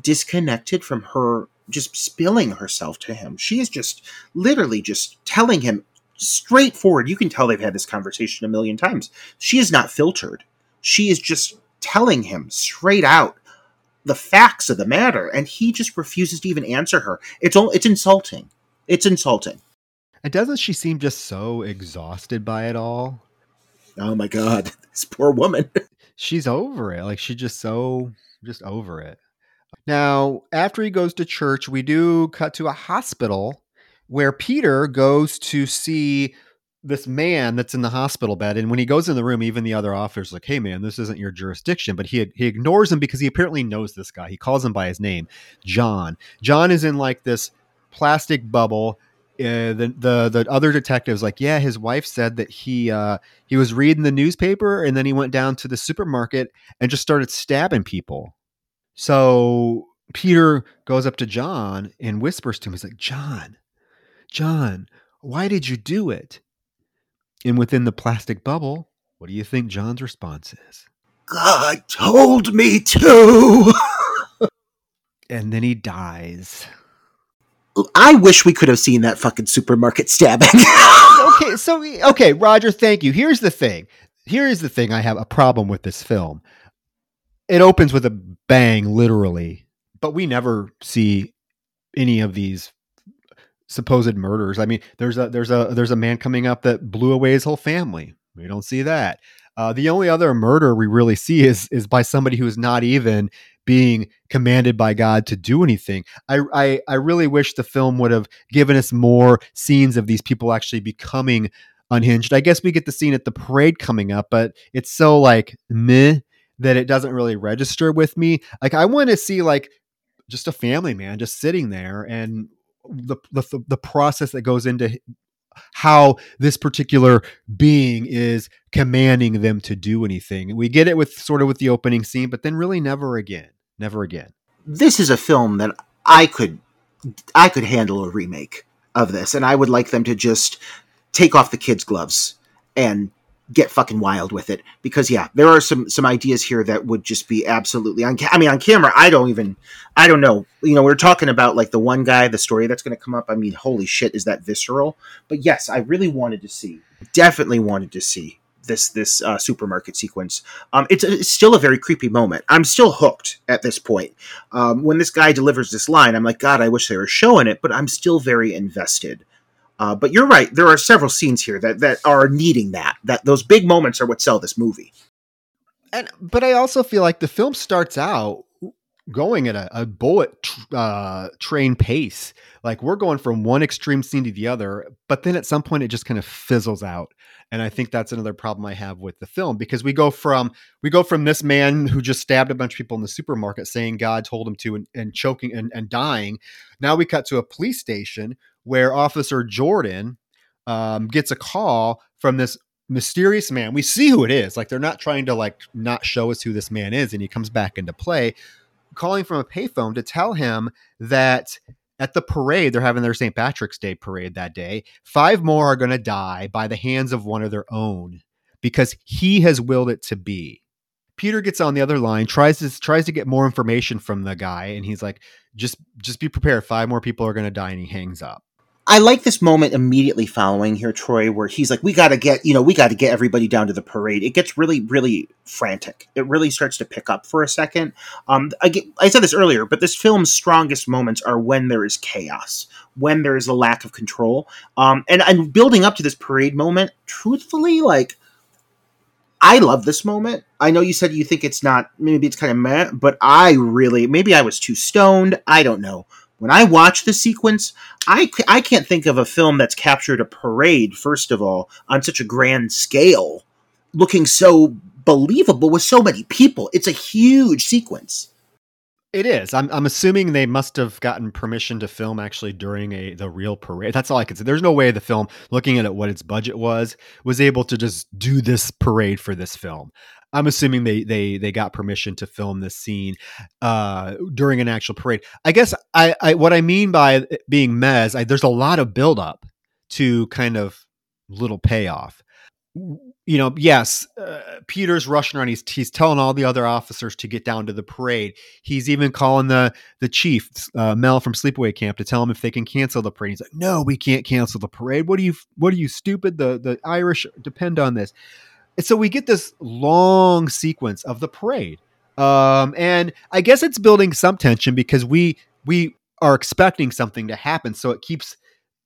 disconnected from her just spilling herself to him. She is just literally just telling him straightforward you can tell they've had this conversation a million times she is not filtered. She is just telling him straight out the facts of the matter, and he just refuses to even answer her. It's all, it's insulting. It's insulting. And doesn't she seem just so exhausted by it all? Oh my god, *laughs* this poor woman. *laughs* She's over it. Like she's just so just over it. Now, after he goes to church, we do cut to a hospital where Peter goes to see this man that's in the hospital bed and when he goes in the room even the other officer's like hey man this isn't your jurisdiction but he he ignores him because he apparently knows this guy. He calls him by his name john. John is in like this plastic bubble uh, the the the other detectives like yeah his wife said that he uh he was reading the newspaper and then he went down to the supermarket and just started stabbing people. So peter goes up to john and whispers to him. He's like john john why did you do it and within the plastic bubble, what do you think John's response is? God told me to. *laughs* and then he dies. I wish we could have seen that fucking supermarket stabbing. *laughs* okay, so okay, Roger, thank you. Here's the thing. Here is the thing I have a problem with this film. It opens with a bang literally, but we never see any of these supposed murders. I mean, there's a there's a there's a man coming up that blew away his whole family. We don't see that. Uh, the only other murder we really see is is by somebody who is not even being commanded by God to do anything. I, I I really wish the film would have given us more scenes of these people actually becoming unhinged. I guess we get the scene at the parade coming up, but it's so like meh that it doesn't really register with me. Like I want to see like just a family man just sitting there and the, the the process that goes into how this particular being is commanding them to do anything. We get it with sort of with the opening scene, but then really never again. Never again. This is a film that I could I could handle a remake of this and I would like them to just take off the kids gloves and get fucking wild with it. Because yeah there are some some ideas here that would just be absolutely on ca- i mean on camera i don't even i don't know. You know we're talking about like the one guy the story that's going to come up. I mean holy shit is that visceral? But yes i really wanted to see definitely wanted to see this this uh, supermarket sequence. Um, it's, it's still a very creepy moment. I'm still hooked at this point. Um, when this guy delivers this line i'm like god i wish they were showing it but i'm still very invested uh, but you're right. There are several scenes here that, that are needing that. That those big moments are what sell this movie. And but I also feel like the film starts out going at a, a bullet uh, train pace. Like we're going from one extreme scene to the other, but then at some point it just kind of fizzles out. And I think that's another problem I have with the film because we go from we go from this man who just stabbed a bunch of people in the supermarket saying God told him to and, and choking and, and dying. Now we cut to a police station where Officer Jordan um, gets a call from this mysterious man. We see who it is. Like they're not trying to like not show us who this man is, and he comes back into play, calling from a payphone to tell him that at the parade they're having their St. Patrick's Day parade that day. Five more are going to die by the hands of one of their own because he has willed it to be. Peter gets on the other line, tries to tries to get more information from the guy, and he's like, "Just just be prepared. Five more people are going to die," and he hangs up. I like this moment immediately following here, Troy, where he's like, "We got to get, you know, we got to get everybody down to the parade." It gets really, really frantic. It really starts to pick up for a second. Um, I, get, I said this earlier, but this film's strongest moments are when there is chaos, when there is a lack of control, um, and and building up to this parade moment. Truthfully, like, I love this moment. I know you said you think it's not, maybe it's kind of meh, but I really, maybe I was too stoned. I don't know when I watch the sequence, I, I can't think of a film that's captured a parade, first of all, on such a grand scale, looking so believable with so many people. It's a huge sequence. It is. I'm, I'm assuming they must have gotten permission to film actually during a the real parade. That's all I can say. There's no way the film, looking at what its budget was, was able to just do this parade for this film. I'm assuming they they they got permission to film this scene uh, during an actual parade. I guess I, I what I mean by being mez, I, there's a lot of buildup to kind of little payoff. You know, yes, uh, Peter's rushing around. He's he's telling all the other officers to get down to the parade. He's even calling the the chief uh, Mel from Sleepaway Camp to tell him if they can cancel the parade. He's like, "No, we can't cancel the parade. What are you What are you stupid? The the Irish depend on this." And so we get this long sequence of the parade. Um, and I guess it's building some tension because we we are expecting something to happen. So it keeps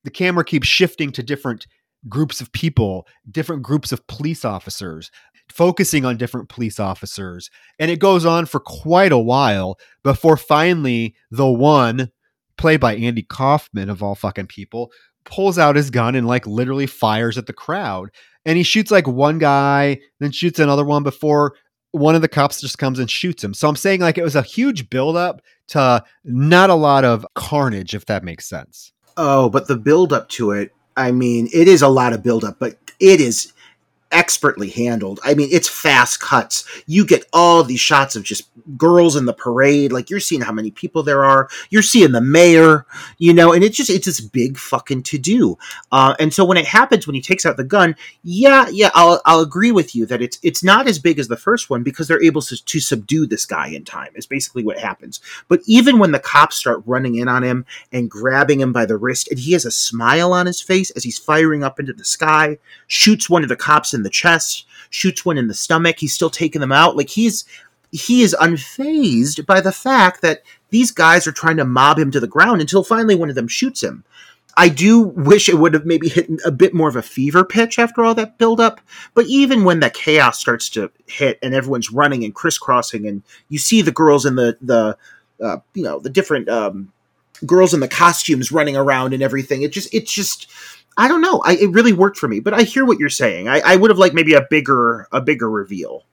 the camera keeps shifting to different groups of people, different groups of police officers, focusing on different police officers. And it goes on for quite a while before finally the one, played by Andy Kaufman of all fucking people, pulls out his gun and like literally fires at the crowd and he shoots like one guy, then shoots another one before one of the cops just comes and shoots him. So I'm saying like it was a huge buildup to not a lot of carnage, if that makes sense. Oh, but the buildup to it, I mean, it is a lot of buildup, but it is expertly handled. I mean, it's fast cuts. You get all these shots of just girls in the parade. Like you're seeing how many people there are. You're seeing the mayor, you know, and it's just it's this big fucking to do. Uh, and so when it happens, when he takes out the gun, yeah, yeah, I'll I'll agree with you that it's it's not as big as the first one because they're able to, to subdue this guy in time. Is basically what happens. But even when the cops start running in on him and grabbing him by the wrist, and he has a smile on his face as he's firing up into the sky, shoots one of the cops in in the chest, shoots one in the stomach. He's still taking them out. Like he's he is unfazed by the fact that these guys are trying to mob him to the ground until finally one of them shoots him. I do wish it would have maybe hit a bit more of a fever pitch after all that build up. But even when that chaos starts to hit and everyone's running and crisscrossing, and you see the girls in the the uh, you know the different um, girls in the costumes running around and everything, it just it's just I don't know. I, it really worked for me. But I hear what you're saying. I, I would have liked maybe a bigger a bigger reveal.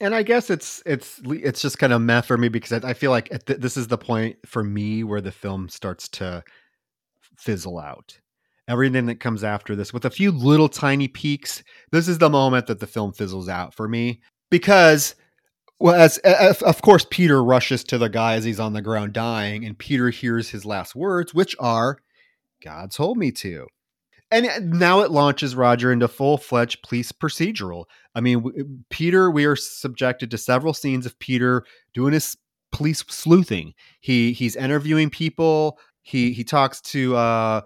And I guess it's it's it's just kind of meh for me because I, I feel like th- this is the point for me where the film starts to fizzle out. Everything that comes after this, with a few little tiny peaks, this is the moment that the film fizzles out for me because, well, as, of course Peter rushes to the guy as he's on the ground dying, and Peter hears his last words, which are, "God told me to." And now it launches Roger into full fledged police procedural. I mean, Peter, we are subjected to several scenes of Peter doing his police sleuthing. He he's interviewing people. He he talks to uh,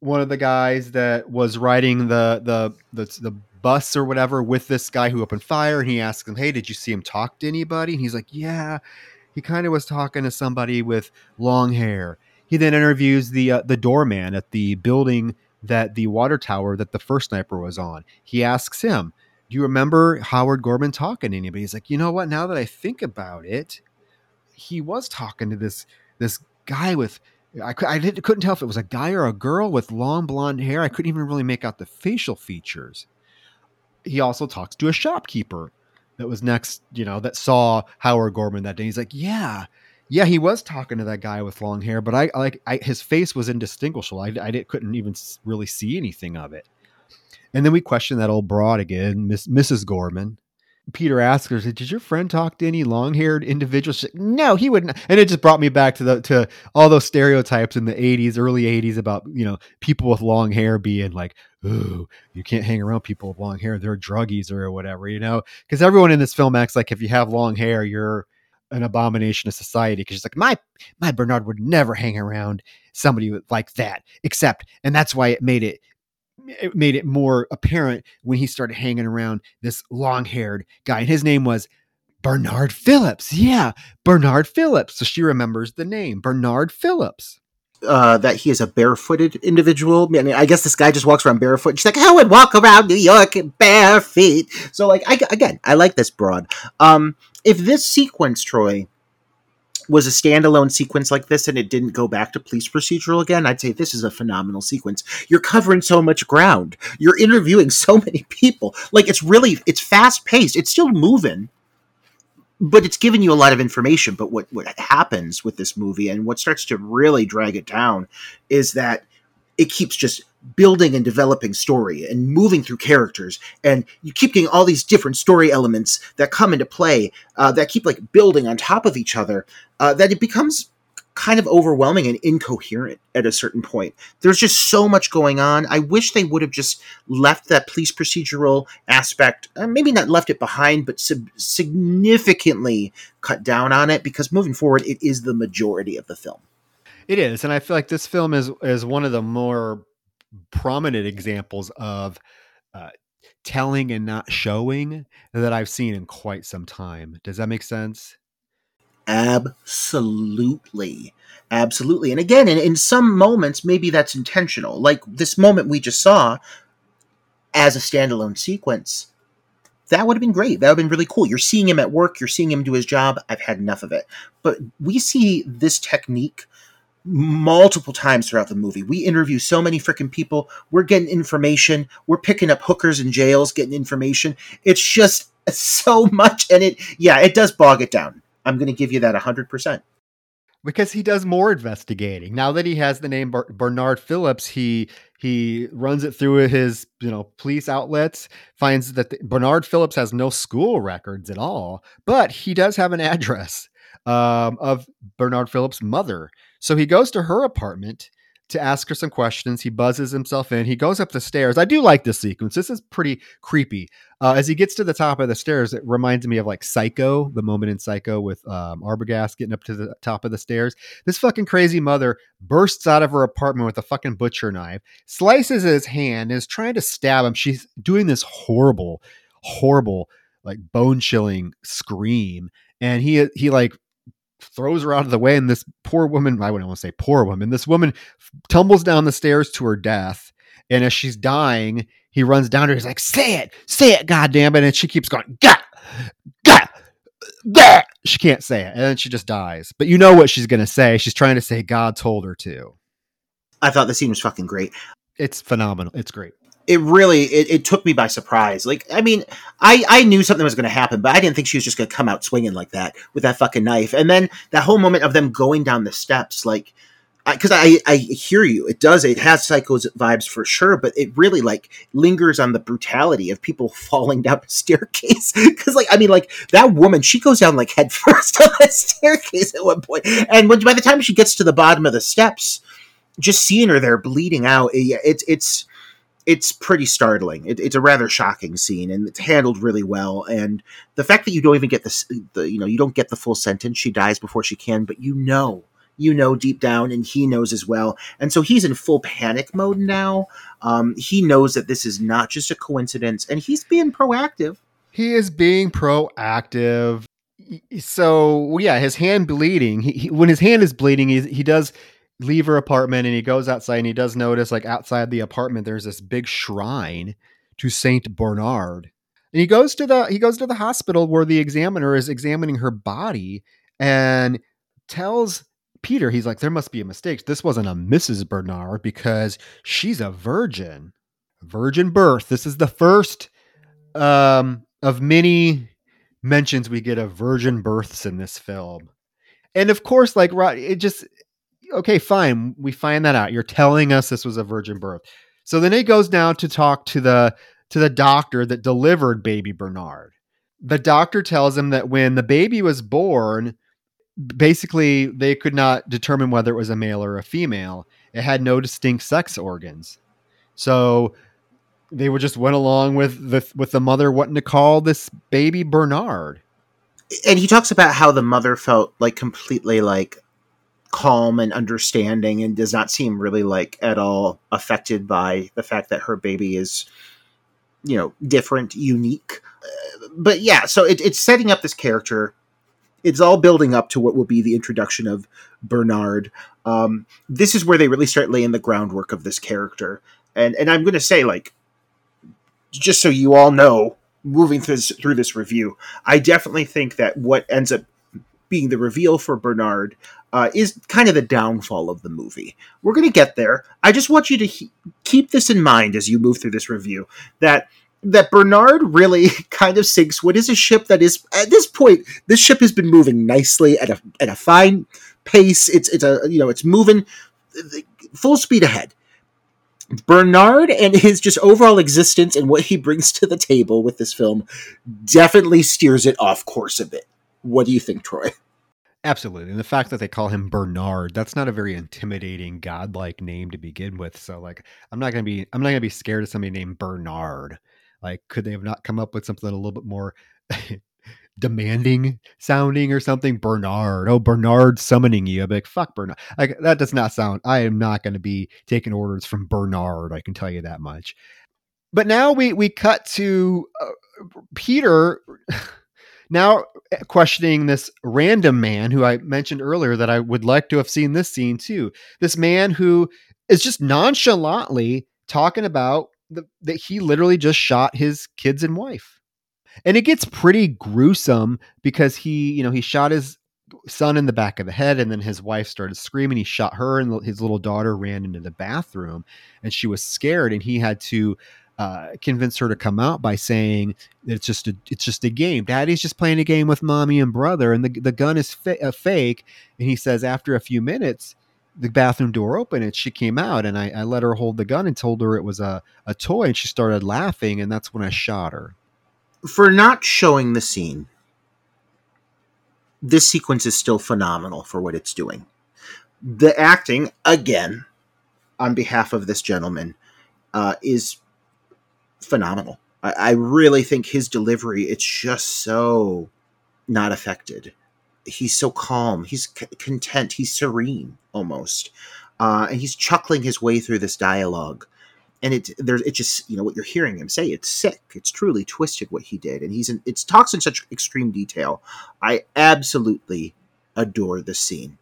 one of the guys that was riding the the the the bus or whatever with this guy who opened fire, and he asks him, "Hey, did you see him talk to anybody?" And he's like, "Yeah." He kind of was talking to somebody with long hair. He then interviews the uh, the doorman at the building that the water tower that the first sniper was on. He asks him, "Do you remember Howard Gorman talking to anybody?" He's like, "You know what? Now that I think about it, he was talking to this this guy with I, I couldn't tell if it was a guy or a girl with long blonde hair. I couldn't even really make out the facial features. He also talks to a shopkeeper that was next, you know, that saw Howard Gorman that day. He's like, yeah, yeah, he was talking to that guy with long hair, but I like I, his face was indistinguishable. I, I couldn't even really see anything of it. And then we questioned that old broad again, Miss, Mrs. Gorman, Peter asked her, "Did your friend talk to any long-haired individuals?" Like, no, he wouldn't. And it just brought me back to the to all those stereotypes in the '80s, early '80s about you know people with long hair being like, "Ooh, you can't hang around people with long hair; they're druggies or whatever," you know. Because everyone in this film acts like if you have long hair, you're an abomination of society. Because she's like, my my Bernard would never hang around somebody like that, except, and that's why it made it it made it more apparent when he started hanging around this long haired guy. And his name was Bernard Phillips. Yeah, Bernard Phillips. So she remembers the name Bernard Phillips. Uh, that he is a barefooted individual. I mean, I guess this guy just walks around barefoot. She's like, "I would walk around New York bare feet." So, like, I, again, I like this broad. Um, if this sequence, Troy, was a standalone sequence like this and it didn't go back to police procedural again, I'd say this is a phenomenal sequence. You're covering so much ground. You're interviewing so *laughs* many people. Like it's really it's fast paced. It's still moving. But it's given you a lot of information. But what, what happens with this movie and what starts to really drag it down is that it keeps just building and developing story and moving through characters and you keep getting all these different story elements that come into play uh, that keep like building on top of each other uh, that it becomes kind of overwhelming and incoherent at a certain point there's just so much going on i wish they would have just left that police procedural aspect uh, maybe not left it behind but sub- significantly cut down on it because moving forward it is the majority of the film it is, and I feel like this film is is one of the more prominent examples of uh, telling and not showing that I've seen in quite some time. Does that make sense? Absolutely. Absolutely. And again, in, in some moments, maybe that's intentional. Like this moment we just saw as a standalone sequence. That would have been great. That would have been really cool. You're seeing him at work, you're seeing him do his job. I've had enough of it. But we see this technique multiple times throughout the movie. We interview so many freaking people. We're getting information. We're picking up hookers in jails, getting information. It's just *laughs* so much. And it, yeah, it does bog it down. I'm going to give you that 100%. Because he does more investigating. Now that he has the name Bernard Phillips, he he runs it through his you know police outlets finds that the, bernard phillips has no school records at all but he does have an address um, of bernard phillips mother so he goes to her apartment to ask her some questions. He buzzes himself in. He goes up the stairs. I do like this sequence. This is pretty creepy. Uh, as he gets to the top of the stairs, it reminds me of like Psycho, the moment in Psycho with um, Arbogast getting up to the top of the stairs. This fucking crazy mother bursts out of her apartment with a fucking butcher knife, slices his hand, and is trying to stab him. She's doing this horrible, horrible, like bone chilling scream. And he he like throws her out of the way, and this poor woman, I wouldn't want to say poor woman, this woman tumbles down the stairs to her death. And as she's dying, he runs down to her. He's like, "Say it, say it, goddamn it!" And she keeps going, "Gah, gah, gah." She can't say it, and then she just dies. But you know what she's gonna say? She's trying to say God told her to. I thought the scene was fucking great. It's phenomenal. It's great. It really it, it took me by surprise. Like I mean, I I knew something was going to happen, but I didn't think she was just going to come out swinging like that with that fucking knife. And then that whole moment of them going down the steps, like because I, I, I hear you. It does. It has psychos vibes for sure, but it really like lingers on the brutality of people *laughs* falling down the staircase. *laughs* Because like I mean, like that woman, she goes down like head *laughs* first on the staircase at one point, and when by the time she gets to the bottom of the steps, just seeing her there bleeding out, it, it's it's it's pretty startling. It, it's a rather shocking scene, and it's handled really well. And the fact that you don't even get the you know, you don't get the full sentence. She dies before she can, but you know you know deep down, and he knows as well. And so he's in full panic mode now. Um, he knows that this is not just a coincidence, and he's being proactive. He is being proactive. So yeah, his hand bleeding. He, he when his hand is bleeding, he he does leave her apartment and he goes outside and he does notice like outside the apartment there's this big shrine to Saint Bernard. And he goes to the he goes to the hospital where the examiner is examining her body and tells Peter, he's like, there must be a mistake. This wasn't a Mrs. Bernard because she's a virgin. Virgin birth. This is the first um, of many mentions we get of virgin births in this film. And of course, like right it just okay, fine. We find that out. You're telling us this was a virgin birth. So then he goes down to talk to the to the doctor that delivered baby Bernard. The doctor tells him that when the baby was born, basically they could not determine whether it was a male or a female. It had no distinct sex organs. So they would just went along with the with the mother wanting to call this baby Bernard. And he talks about how the mother felt like completely like calm and understanding and does not seem really like at all affected by the fact that her baby is you know different unique. Uh, but yeah so it, it's setting up this character. It's all building up to what will be the introduction of Bernard. Um, this is where they really start laying the groundwork of this character, and and I'm going to say like, just so you all know, moving through this, through this review, I definitely think that what ends up being the reveal for Bernard uh, is kind of the downfall of the movie. We're going to get there. I just want you to he- keep this in mind as you move through this review that that Bernard really *laughs* kind of sinks what is a ship that is at this point this ship has been moving nicely at a at a fine pace. It's it's a you know it's moving full speed ahead. Bernard and his just overall existence and what he brings to the table with this film definitely steers it off course a bit. What do you think, Troy? *laughs* Absolutely. And the fact that they call him Bernard, that's not a very intimidating godlike name to begin with. So like I'm not gonna be I'm not gonna be scared of somebody named Bernard. Like, could they have not come up with something a little bit more *laughs* demanding sounding or something? Bernard, oh Bernard summoning you. Be like, fuck Bernard. Like that does not sound. I am not to be taking orders from Bernard. I can tell you that much. But now we we cut to uh, Peter. Now eh, questioning this random man who I mentioned earlier that I would like to have seen this scene too. This man who is just nonchalantly talking about the, that he literally just shot his kids and wife. And it gets pretty gruesome because he, you know, he shot his son in the back of the head and then his wife started screaming he shot her and his little daughter ran into the bathroom and she was scared and he had to uh, convince her to come out by saying it's just a it's just a game. Daddy's just playing a game with mommy and brother, and the the gun is fa- a fake. And he says after a few minutes, the bathroom door opened and she came out and I, I, let her hold the gun and told her it was a, a toy and she started laughing and that's when I shot her. For not showing the scene, this sequence is still phenomenal for what it's doing. The acting, again, on behalf of this gentleman, uh, is phenomenal. I, I really think his delivery, it's just so not affected he's so calm. He's c- content. He's serene almost, uh, and he's chuckling his way through this dialogue. And it there's it just you know what you're hearing him say. It's sick. It's truly twisted what he did, and he's in. It talks in such extreme detail. I absolutely adore the scene.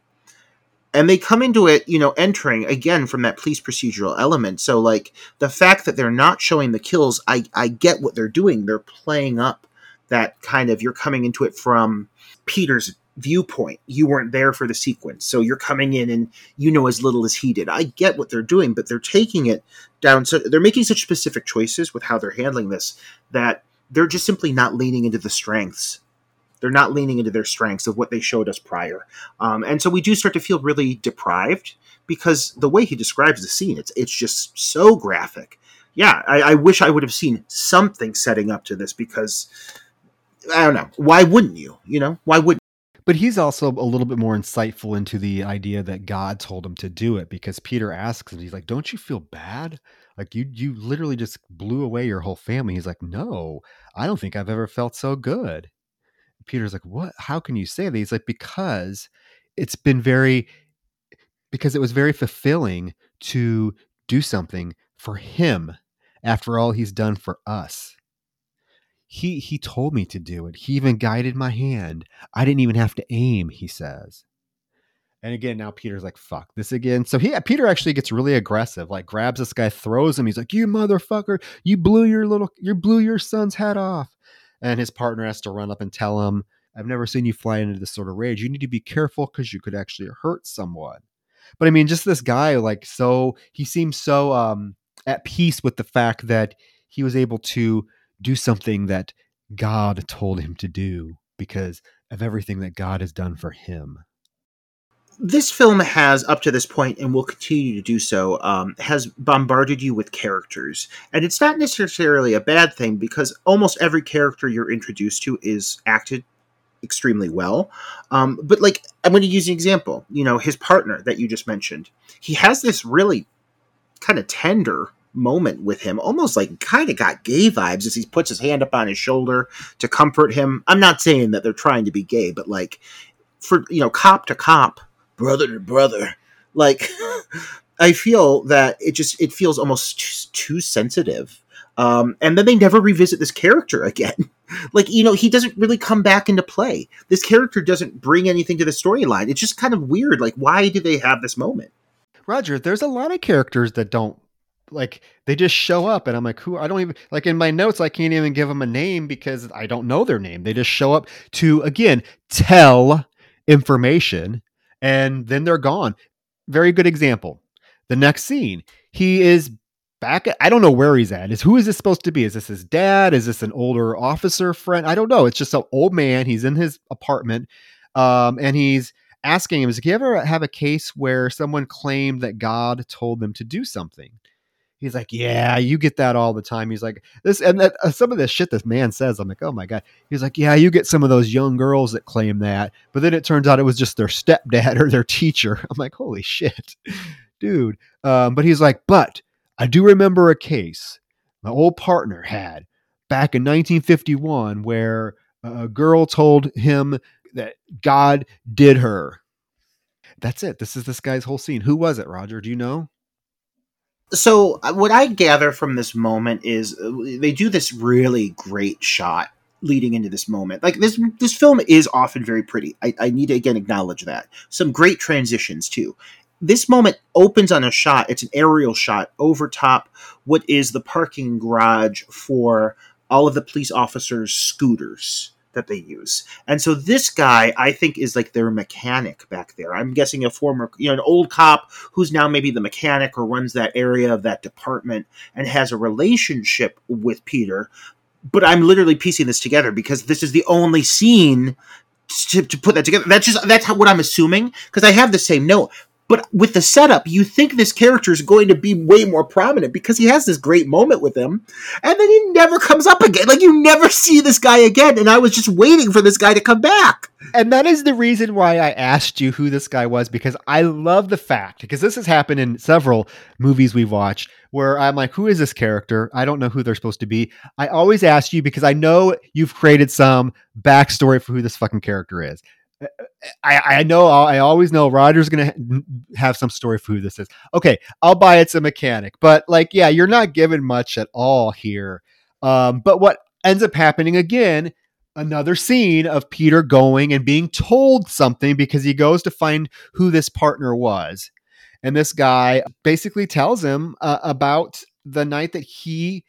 And they come into it, you know, entering again from that police procedural element. So, like, the fact that they're not showing the kills, I, I get what they're doing. They're playing up that kind of, you're coming into it from Peter's viewpoint. You weren't there for the sequence. So you're coming in and you know as little as he did. I get what they're doing, but they're taking it down. So they're making such specific choices with how they're handling this that they're just simply not leaning into the strengths. They're not leaning into their strengths of what they showed us prior. Um, and so we do start to feel really deprived because the way he describes the scene, it's, it's just so graphic. Yeah, I, I wish I would have seen something setting up to this because I don't know. Why wouldn't you? You know, why wouldn't but he's also a little bit more insightful into the idea that God told him to do it because Peter asks him, he's like, Don't you feel bad? Like you you literally just blew away your whole family. He's like, No, I don't think I've ever felt so good. Peter's like, What? How can you say that? He's like, Because it's been very because it was very fulfilling to do something for him after all he's done for us he he told me to do it. He even guided my hand. I didn't even have to aim, he says. And again, now Peter's like, fuck this again. So he Peter actually gets really aggressive, like grabs this guy, throws him. He's like, You motherfucker, you blew your little you blew your son's head off. And his partner has to run up and tell him, I've never seen you fly into this sort of rage. You need to be careful because you could actually hurt someone. But I mean, just this guy, like, so he seems so um at peace with the fact that he was able to do something that God told him to do because of everything that God has done for him. This film has, up to this point, and will continue to do so, um, has bombarded you with characters. And it's not necessarily a bad thing because almost every character you're introduced to is acted extremely well. Um, but, like, I'm going to use an example. You know, his partner that you just mentioned, he has this really kind of tender moment with him, almost like kind of got gay vibes as he puts his hand up on his shoulder to comfort him. I'm not saying that they're trying to be gay, but like for you know, cop to cop, brother to brother, like *laughs* I feel that it just it feels almost too, sensitive. Um, and then they never revisit this character again. *laughs* like you know, he doesn't really come back into play. This character doesn't bring anything to the storyline. It's just kind of weird. Like, why do they have this moment? Roger, there's a lot of characters that don't like they just show up and i'm like who i don't even like in my notes i can't even give them a name because i don't know their name they just show up to again tell information and then they're gone. Very good example. The next scene he is back at, i don't know where he's at. Is who is this supposed to be? Is this his dad? Is this an older officer friend? I don't know. It's just an old man. He's in his apartment um, and he's asking him is like you ever have a case where someone claimed that god told them to do something He's like, yeah, you get that all the time. He's like, this and that, uh, some of this shit this man says. I'm like, oh my god. He's like, yeah, you get some of those young girls that claim that, but then it turns out it was just their stepdad *laughs* or their teacher. I'm like, holy shit, dude. Um, but he's like, but I do remember a case my old partner had back in 1951 where a girl told him that God did her. That's it. This is this guy's whole scene. Who was it, Roger? Do you know? So uh, what I gather from this moment is uh, they do this really great shot leading into this moment. Like this this film is often very pretty. I, I need to again acknowledge that. Some great transitions too. This moment opens on a shot. It's an aerial shot over top what is the parking garage for all of the police officers' scooters that they use. And so this guy, I think, is like their mechanic back there. I'm guessing a former, you know, an old cop who's now maybe the mechanic or runs that area of that department and has a relationship with Peter. But I'm literally piecing this together because this is the only scene to, to put that together. That's just that's how, what I'm assuming because I have the same note. But with the setup, you think this character is going to be way more prominent because he has this great moment with him, and then he never comes up again. Like you never see this guy again, and I was just waiting for this guy to come back. And that is the reason why I asked you who this guy was because I love the fact because this has happened in several movies we've watched where I'm like, who is this character? I don't know who they're supposed to be. I always ask you because I know you've created some backstory for who this fucking character is. I, I know I always know Roger's gonna have some story for who this is. Okay, I'll buy it's a mechanic, but like, yeah, you're not given much at all here. Um, but what ends up happening again, another scene of Peter going and being told something because he goes to find who this partner was. And this guy basically tells him uh, about the night that he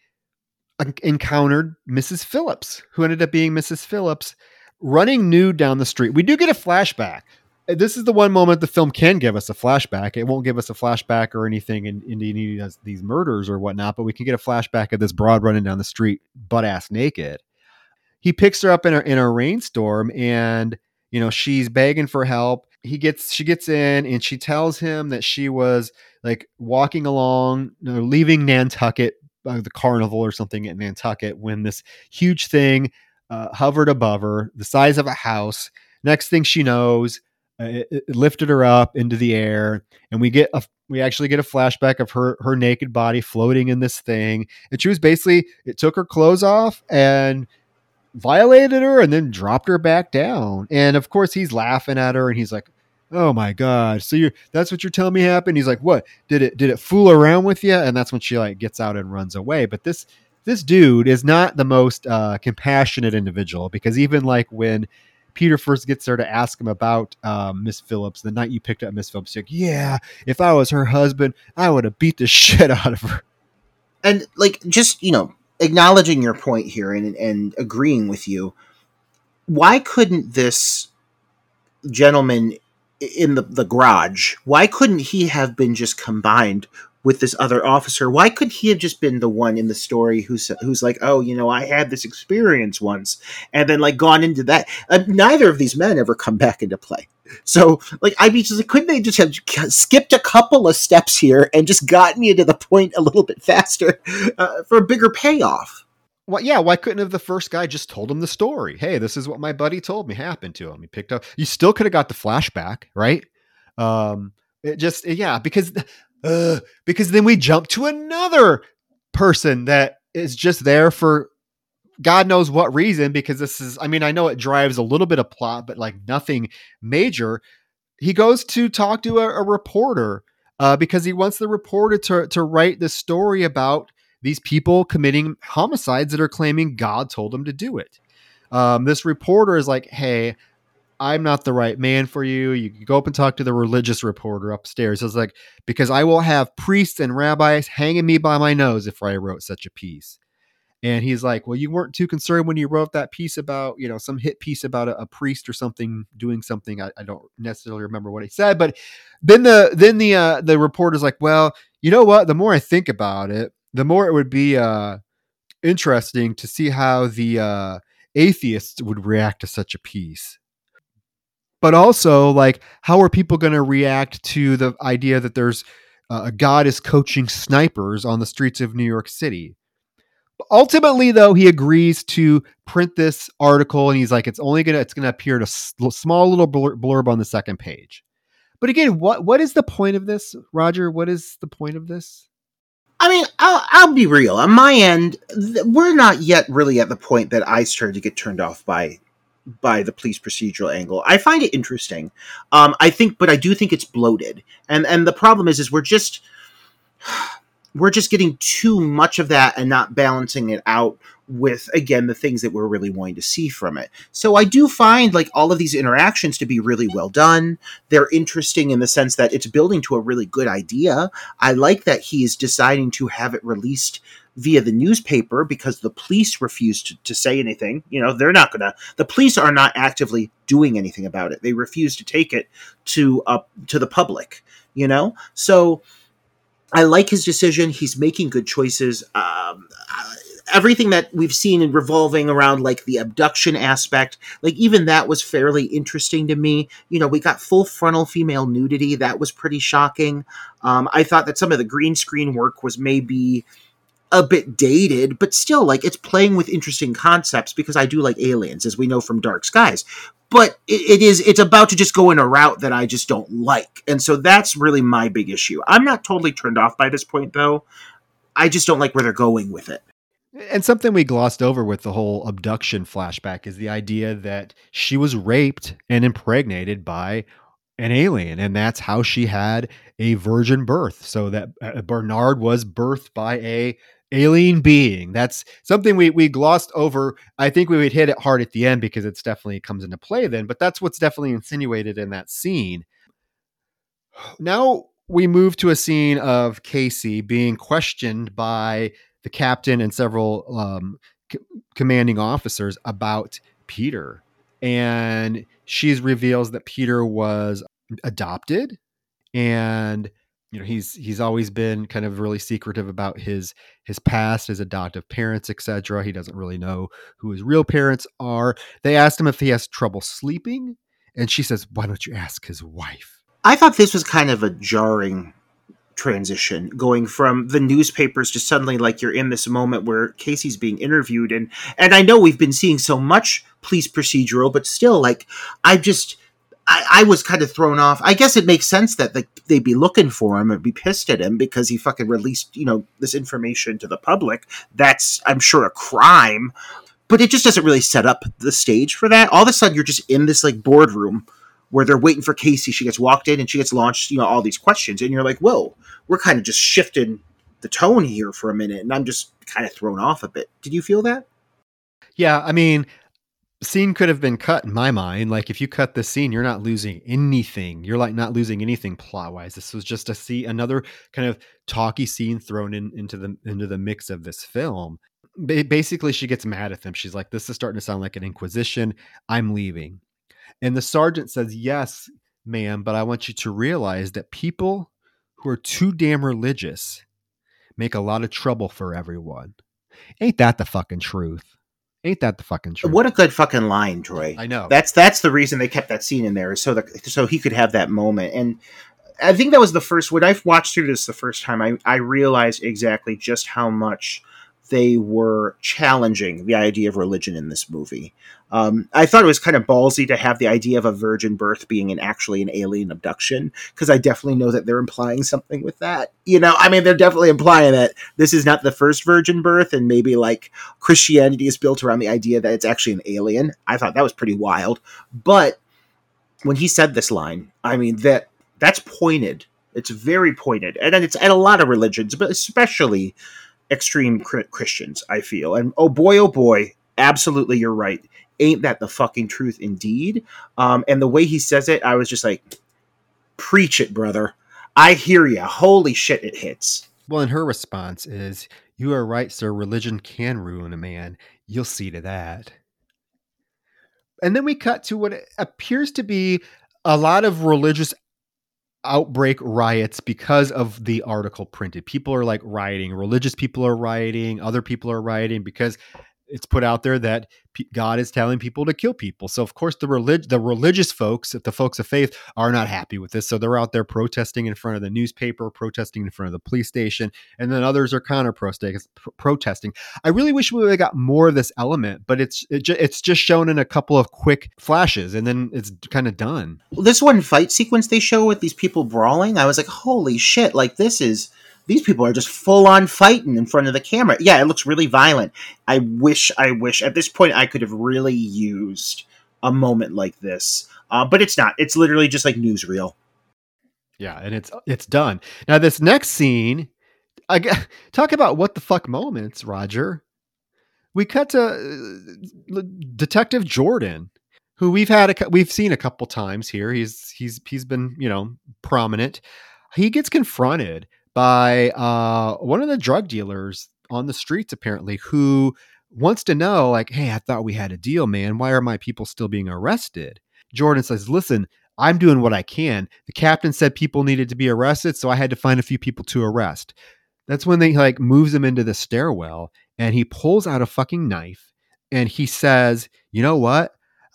encountered Mrs. Phillips, who ended up being Mrs. Phillips, running nude down the street. We do get a flashback. This is the one moment the film can give us a flashback. It won't give us a flashback or anything in, in any of these murders or whatnot, but we can get a flashback of this broad running down the street, butt ass naked. He picks her up in a in a rainstorm, and you know she's begging for help. He gets she gets in, and she tells him that she was like walking along, you know, leaving Nantucket uh, the carnival or something at Nantucket when this huge thing uh, hovered above her, the size of a house. Next thing she knows, uh, it, it, lifted her up into the air, and we get a we actually get a flashback of her her naked body floating in this thing. And she was basically it took her clothes off and violated her and then dropped her back down. And of course he's laughing at her and he's like, oh my god so you're that's what you're telling me happened he's like what did it did it fool around with you and that's when she like gets out and runs away but this this dude is not the most uh, compassionate individual because even like when Peter first gets there to ask him about um, Miss Phillips the night you picked up Miss Phillips. Like, yeah, if I was her husband, I would have beat the *laughs* shit out of her. And like, just you know, acknowledging your point here and and agreeing with you, why couldn't this gentleman in the, the garage. Why couldn't he have been just combined with this other officer? Why could he have just been the one in the story who's who's like, oh, you know, I had this experience once, and then like gone into that? Uh, neither of these men ever come back into play. So, like, I mean, just, like, couldn't they just have skipped a couple of steps here and just gotten you to the point a little bit faster uh, for a bigger payoff? well, yeah, why couldn't have the first guy just told him the story? Hey, this is what my buddy told me happened to him. He picked up. You still could have got the flashback, right? Um, it just yeah, because uh, because then we jump to another person that is just there for God knows what reason. Because this is, I mean, I know it drives a little bit of plot, but like nothing major. He goes to talk to a, a reporter uh, because he wants the reporter to to write the story about these people committing homicides that are claiming God told them to do it. Um, this reporter is like, hey, I'm not the right man for you. You can go up and talk to the religious reporter upstairs. It's like, because I will have priests and rabbis hanging me by my nose if I wrote such a piece. And he's like, well, you weren't too concerned when you wrote that piece about, you know, some hit piece about a, a priest or something doing something. I, I, don't necessarily remember what he said, but then the then the uh, the reporter's like, well, you know what? The more I think about it, the more it would be uh, interesting to see how the uh, atheists would react to such a piece. But also, like, how are people going to react to the idea that there's uh, a god is coaching snipers on the streets of New York City? Ultimately, though, he agrees to print this article, and he's like, "It's only gonna it's gonna appear in a small little blurb on the second page." But again, what what is the point of this, Roger? What is the point of this? I mean, I'll, I'll be real. On my end, th- we're not yet really at the point that I started to get turned off by by the police procedural angle. I find it interesting. Um, I think, but I do think it's bloated. And and the problem is, is we're just *sighs* we're just getting too much of that and not balancing it out with again the things that we're really wanting to see from it. So I do find like all of these interactions to be really well done. They're interesting in the sense that it's building to a really good idea. I like that he is deciding to have it released via the newspaper because the police refused to, to say anything. You know, they're not gonna the police are not actively doing anything about it. They refuse to take it to uh to the public, you know? So I like his decision. He's making good choices. Um, everything that we've seen in revolving around like the abduction aspect, like even that was fairly interesting to me. You know, we got full frontal female nudity. That was pretty shocking. Um, I thought that some of the green screen work was maybe a bit dated, but still, like, it's playing with interesting concepts because I do like aliens, as we know from Dark Skies. But it, it is, it's about to just go in a route that I just don't like. And so that's really my big issue. I'm not totally turned off by this point, though. I just don't like where they're going with it. And something we glossed over with the whole abduction flashback is the idea that she was raped and impregnated by an alien, and that's how she had a virgin birth. So that uh, Bernard was birthed by a alien being. That's something we we glossed over. I think we would hit it hard at the end because it's definitely comes into play then, but that's what's definitely insinuated in that scene. Now we move to a scene of Casey being questioned by the captain and several um, c- commanding officers about Peter, and she reveals that Peter was adopted, and you know he's he's always been kind of really secretive about his his past his adoptive parents etc he doesn't really know who his real parents are. They asked him if he has trouble sleeping. And she says why don't you ask his wife? I thought this was kind of a jarring transition going from the newspapers to suddenly like you're in this moment where Casey's being interviewed and and I know we've been seeing so much police procedural but still like I just I, I was kind of thrown off. I guess it makes sense that like, they'd be looking for him and be pissed at him because he fucking released, you know, this information to the public. That's, I'm sure, a crime. But it just doesn't really set up the stage for that. All of a sudden, you're just in this like boardroom where they're waiting for Casey. She gets walked in and she gets launched, you know, all these questions, and you're like, whoa, we're kind of just shifting the tone here for a minute, and I'm just kind of thrown off a bit. Did you feel that? yeah i mean scene could have been cut in my mind. Like if you cut the scene you're not losing anything. You're like not losing anything plot wise this was just to see another kind of talky scene thrown in into the into the mix of this film. Basically she gets mad at them. She's like this is starting to sound like an inquisition. I'm leaving and the sergeant says yes ma'am but i want you to realize that people who are too damn religious make a lot of trouble for everyone ain't that the fucking truth ain't that the fucking truth What a good fucking line, Troy. i know That's that's the reason they kept that scene in there, is so that so he could have that moment. And I think that was the first when I watched through this the first time. I I realized exactly just how much they were challenging the idea of religion in this movie. Um, I thought it was kind of ballsy to have the idea of a virgin birth being an actually an alien abduction because I definitely know that they're implying something with that. You know, I mean, they're definitely implying that this is not the first virgin birth, and maybe like Christianity is built around the idea that it's actually an alien. I thought that was pretty wild, but when he said this line, I mean that that's pointed. It's very pointed, and it's at a lot of religions, but especially extreme Christians. I feel, and oh boy, oh boy, absolutely, you're right. Ain't that the fucking truth, indeed? Um, and the way he says it, I was just like, preach it, brother. I hear ya. Holy shit, it hits. Well, and her response is, You are right, sir. Religion can ruin a man. You'll see to that. And then we cut to what appears to be a lot of religious outbreak riots because of the article printed. People are like rioting. Religious people are rioting. Other people are rioting because it's put out there that pe- God is telling people to kill people. So of course the relig- the religious folks, the folks of faith, are not happy with this. So they're out there protesting in front of the newspaper, protesting in front of the police station, and then others are counter protesting. I really wish we would have got more of this element, but it's it ju- it's just shown in a couple of quick flashes, and then it's kind of done. This one fight sequence they show with these people brawling, I was like, holy shit! Like this is these people are just full on fighting in front of the camera. Yeah, it looks really violent. I wish, I wish at this point I could have really used a moment like this, uh, but it's not. It's literally just like newsreel. Yeah, and it's it's done. Now this next scene, I *laughs* talk about what the fuck moments, Roger. We cut to uh, Detective Jordan, who we've had a, we've seen a couple times here. He's he's he's been you know prominent. He gets confronted by uh, one of the drug dealers on the streets apparently who wants to know like hey i thought we had a deal man. Why are my people still being arrested? Jordan says listen i'm doing what i can. The captain said people needed to be arrested so i had to find a few people to arrest. That's when they like moves him into the stairwell and he pulls out a fucking knife and he says you know what?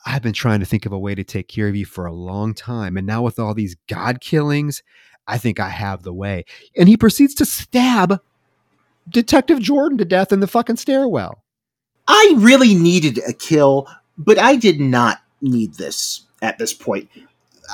I've been trying to think of a way to take care of you for a long time and now with all these god killings i think i have the way and he proceeds to stab detective jordan to death in the fucking stairwell I really needed a kill, but I did not need this at this point.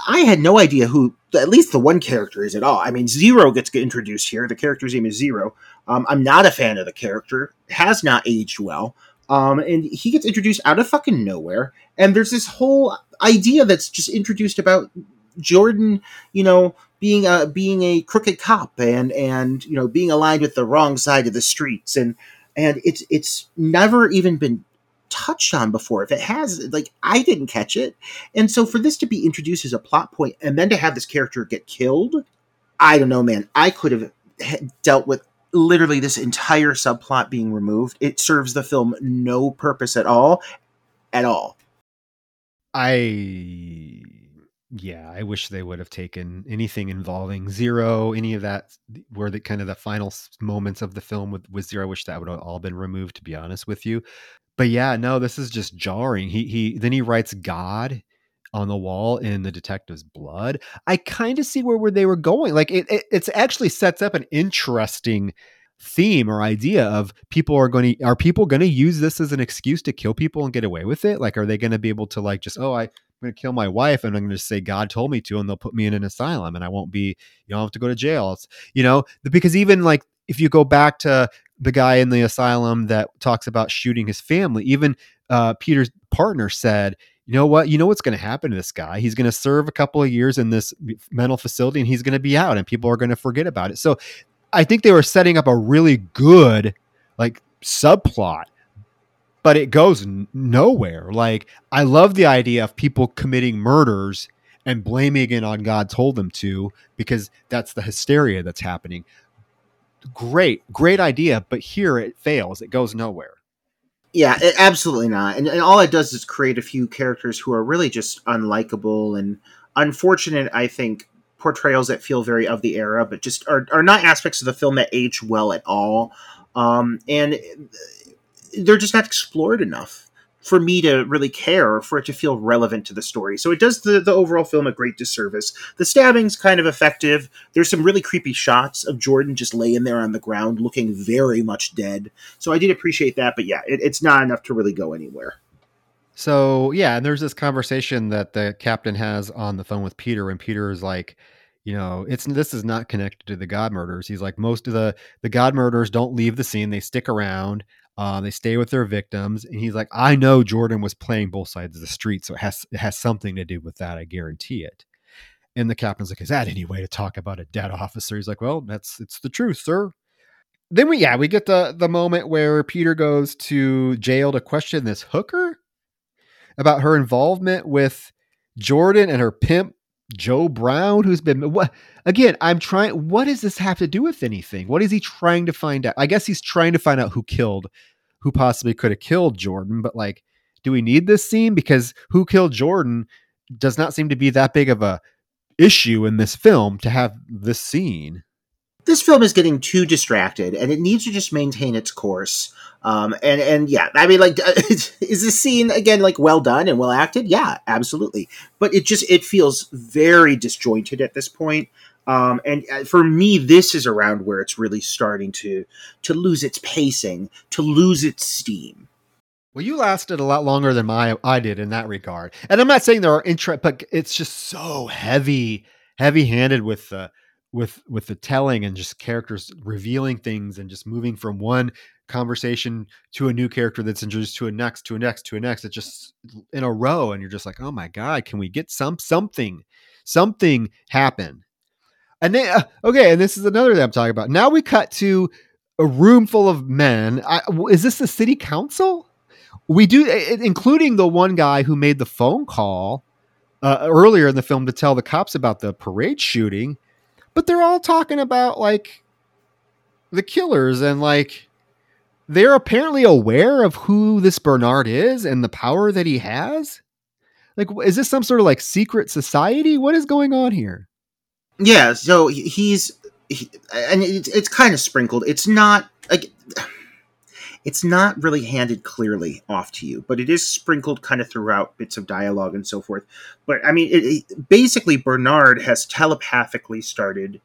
I had no idea who, at least the one character is at all. I mean, Zero gets introduced here. The character's name is Zero. Um, I'm not a fan of the character. Has not aged well. Um, and he gets introduced out of fucking nowhere. And there's this whole idea that's just introduced about Jordan, you know, being a being a crooked cop and and you know being aligned with the wrong side of the streets and and it's it's never even been touched on before. If it has, like I didn't catch it, and so for this to be introduced as a plot point and then to have this character get killed, I don't know, man. I could have dealt with literally this entire subplot being removed. It serves the film no purpose at all, at all. I yeah, I wish they would have taken anything involving Zero, any of that, where the kind of the final moments of the film with, with Zero. I wish that would have all been removed, to be honest with you. But yeah, no, this is just jarring. He he then he writes God on the wall in the detective's blood. I kind of see where, where they were going. Like it, it it's actually sets up an interesting theme or idea of people are going to are people going to use this as an excuse to kill people and get away with it like are they going to be able to like just oh i going to kill my wife and I'm going to say God told me to, and they'll put me in an asylum and I won't be, you don't have to go to jail. It's, you know, because even like if you go back to the guy in the asylum that talks about shooting his family, even uh, Peter's partner said, you know what, you know what's going to happen to this guy? He's going to serve a couple of years in this mental facility and he's going to be out and people are going to forget about it. So I think they were setting up a really good like subplot but it goes n- nowhere. Like I love the idea of people committing murders and blaming it on God told them to because that's the hysteria that's happening. Great, great idea, but here it fails. It goes nowhere. Yeah, it, absolutely not. And, and all it does is create a few characters who are really just unlikable and unfortunate. I think portrayals that feel very of the era, but just are, are not aspects of the film that age well at all. Um, and they're just not explored enough for me to really care or for it to feel relevant to the story. So it does the, the overall film a great disservice. The stabbing's kind of effective. There's some really creepy shots of Jordan just laying there on the ground looking very much dead. So I did appreciate that, but yeah, it, it's not enough to really go anywhere. So yeah, and there's this conversation that the captain has on the phone with Peter, and Peter is like, you know, it's this is not connected to the God murders. He's like, most of the the God murders don't leave the scene; they stick around. Uh, they stay with their victims, and he's like, "I know Jordan was playing both sides of the street, so it has it has something to do with that. I guarantee it." And the captain's like, "Is that any way to talk about a dead officer?" He's like, "Well, that's it's the truth, sir." Then we yeah we get the the moment where Peter goes to jail to question this hooker about her involvement with Jordan and her pimp Joe Brown, who's been what again? I'm trying. What does this have to do with anything? What is he trying to find out? I guess he's trying to find out who killed, who possibly could have killed Jordan. But like, do we need this scene? Because who killed Jordan does not seem to be that big of a issue in this film to have this scene this film is getting too distracted and it needs to just maintain its course um, and and yeah i mean like *laughs* is this scene again like well done and well acted? Yeah absolutely. But it just it feels very disjointed at this point. Um, and uh, for me this is around where it's really starting to to lose its pacing to lose its steam. Well, you lasted a lot longer than my I did in that regard, and I'm not saying there are interest, but it's just so heavy, heavy-handed with the with with the telling and just characters revealing things and just moving from one conversation to a new character that's introduced to a next to a next to a next it's just in a row and you're just like oh my god can we get some something something happen? And then uh, okay and this is another that i'm talking about. Now we cut to a room full of men. I, is this the city council? We do including the one guy who made the phone call uh, earlier in the film to tell the cops about the parade shooting but they're all talking about like the killers and like they're apparently aware of who this Bernard is and the power that he has. Like, is this some sort of like secret society? What is going on here? Yeah, so he's, he, and it's, it's kind of sprinkled. It's not like it's not really handed clearly off to you, but it is sprinkled kind of throughout bits of dialogue and so forth. But I mean, it, it, basically, Bernard has telepathically started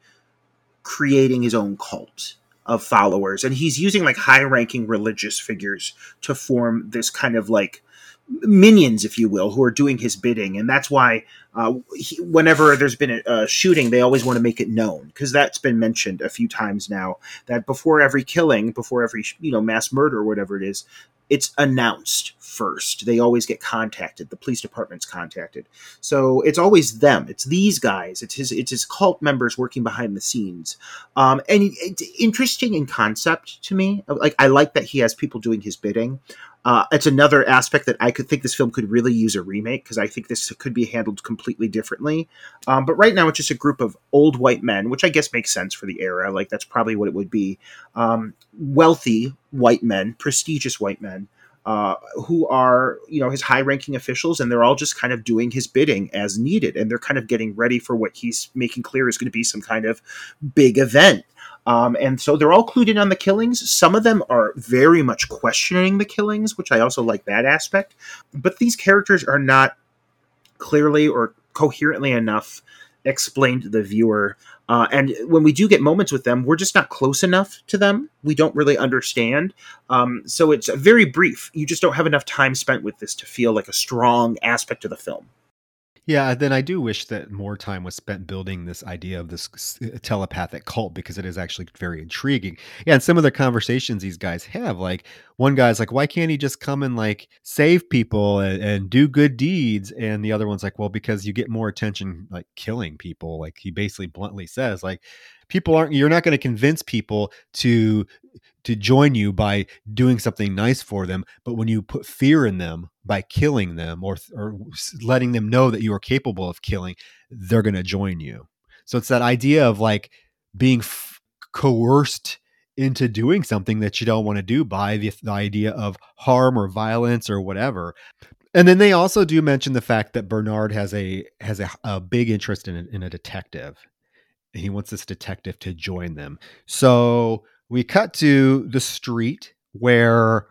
creating his own cult of followers, and he's using like high ranking religious figures to form this kind of like minions, if you will, who are doing his bidding, and that's why uh, he, whenever there's been a, a, shooting, they always want to make it known because that's been mentioned a few times now. That before every killing, before every you know mass murder whatever it is, it's announced first. They always get contacted. The police department's contacted. So it's always them. It's these guys. It's his. It's his cult members working behind the scenes. Um, and it's interesting in concept to me. Like I like that he has people doing his bidding. Uh, it's another aspect that I could think this film could really use a remake because I think this could be handled completely differently. Um, but right now, it's just a group of old white men, which I guess makes sense for the era. Like that's probably what it would be. Um, wealthy white men, prestigious white men, uh, who are you know his high-ranking officials, and they're all just kind of doing his bidding as needed, and they're kind of getting ready for what he's making clear is going to be some kind of big event. Um, and so they're all clued in on the killings. Some of them are very much questioning the killings, which I also like that aspect. But these characters are not clearly or coherently enough explained to the viewer. Uh, and when we do get moments with them, we're just not close enough to them. We don't really understand. Um, so it's very brief. You just don't have enough time spent with this to feel like a strong aspect of the film. Yeah, then I do wish that more time was spent building this idea of this uh, telepathic cult because it is actually very intriguing. Yeah, and some of the conversations these guys have, like one guy's like, "Why can't he just come and like save people and, and do good deeds?" And the other one's like, "Well, because you get more attention like killing people." Like he basically bluntly says, like people aren't you're not going to convince people to to join you by doing something nice for them but when you put fear in them by killing them or or letting them know that you are capable of killing they're going to join you. So it's that idea of like being f- coerced into doing something that you don't want to do by the, the idea of harm or violence or whatever. And then they also do mention the fact that Bernard has a has a, a big interest in a, in a detective. And he wants this detective to join them. So we cut to the street where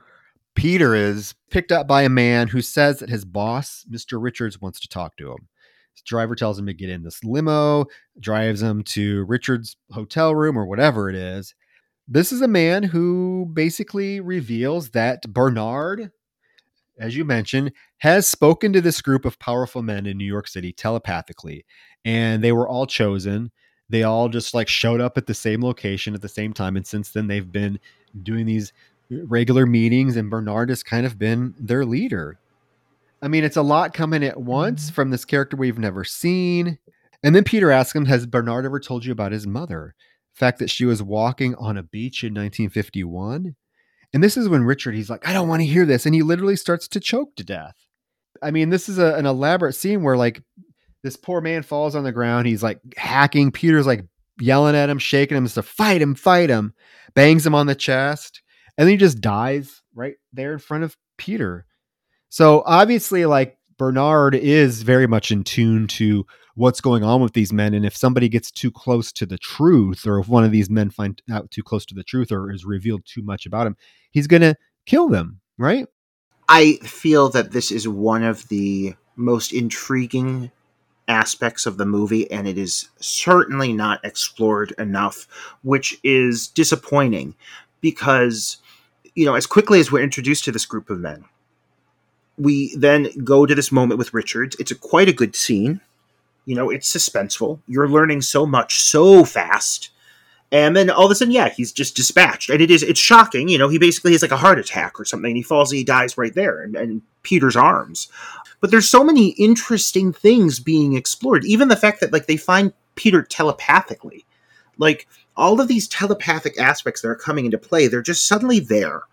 Peter is picked up by a man who says that his boss, Mr. Richards, wants to talk to him. His driver tells him to get in this limo, drives him to Richard's hotel room or whatever it is. This is a man who basically reveals that Bernard, as you mentioned, has spoken to this group of powerful men in New York City telepathically, and they were all chosen they all just like showed up at the same location at the same time and since then they've been doing these regular meetings and bernard has kind of been their leader i mean it's a lot coming at once from this character we've never seen and then peter asks him has bernard ever told you about his mother the fact that she was walking on a beach in 1951 and this is when richard he's like i don't want to hear this and he literally starts to choke to death i mean this is a, an elaborate scene where like this poor man falls on the ground. He's like hacking. Peter's like yelling at him, shaking him to fight him, fight him, bangs him on the chest, and then he just dies right there in front of Peter. So obviously, like Bernard is very much in tune to what's going on with these men. And if somebody gets too close to the truth, or if one of these men find out too close to the truth or is revealed too much about him, he's to kill them, right? I feel that this is one of the most intriguing aspects of the movie, and it is certainly not explored enough, which is disappointing because, you know, as quickly as we're introduced to this group of men, we then go to this moment with Richards. It's a quite a good scene. You know, it's suspenseful. You're learning so much so fast. And then all of a sudden, yeah, he's just dispatched. And it is it's shocking. You know, he basically has like a heart attack or something. And he falls and he dies right there in, in Peter's arms but there's so many interesting things being explored even the fact that like they find peter telepathically like all of these telepathic aspects that are coming into play they're just suddenly there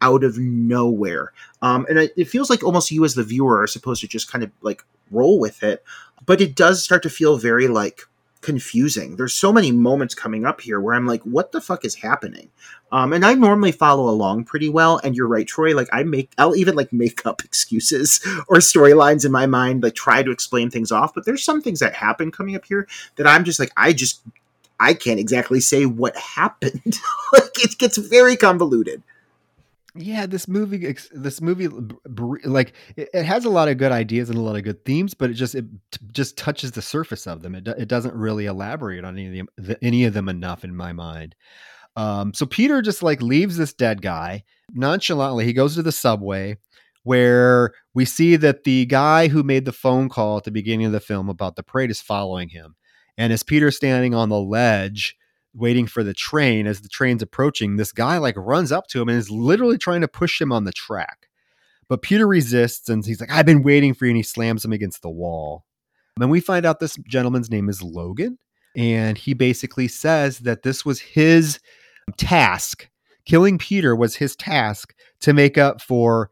out of nowhere um, and it, it feels like almost you as the viewer are supposed to just kind of like roll with it but it does start to feel very like confusing. There's so many moments coming up here where I'm like, what the fuck is happening? Um, and I normally follow along pretty well. And you're right, Troy. Like I make, I'll even like make up *laughs* excuses or storylines in my mind, like try to explain things off. But there's some things that happen coming up here that I'm just like, I just, I can't exactly say what happened. *laughs* like it gets very convoluted. Yeah this movie this movie like it, has a lot of good ideas and a lot of good themes but it just it just touches the surface of them. It, it doesn't really elaborate on any of them any of them enough in my mind. Um, so peter just like leaves this dead guy nonchalantly. He goes to the subway where we see that the guy who made the phone call at the beginning of the film about the parade is following him and as peter's standing on the ledge waiting for the train. As the train's approaching, this guy like runs up to him and is literally trying to push him on the track. But Peter resists and he's like, I've been waiting for you. And he slams him against the wall. And we find out this gentleman's name is Logan. And he basically says that this was his task. Killing Peter was his task to make up for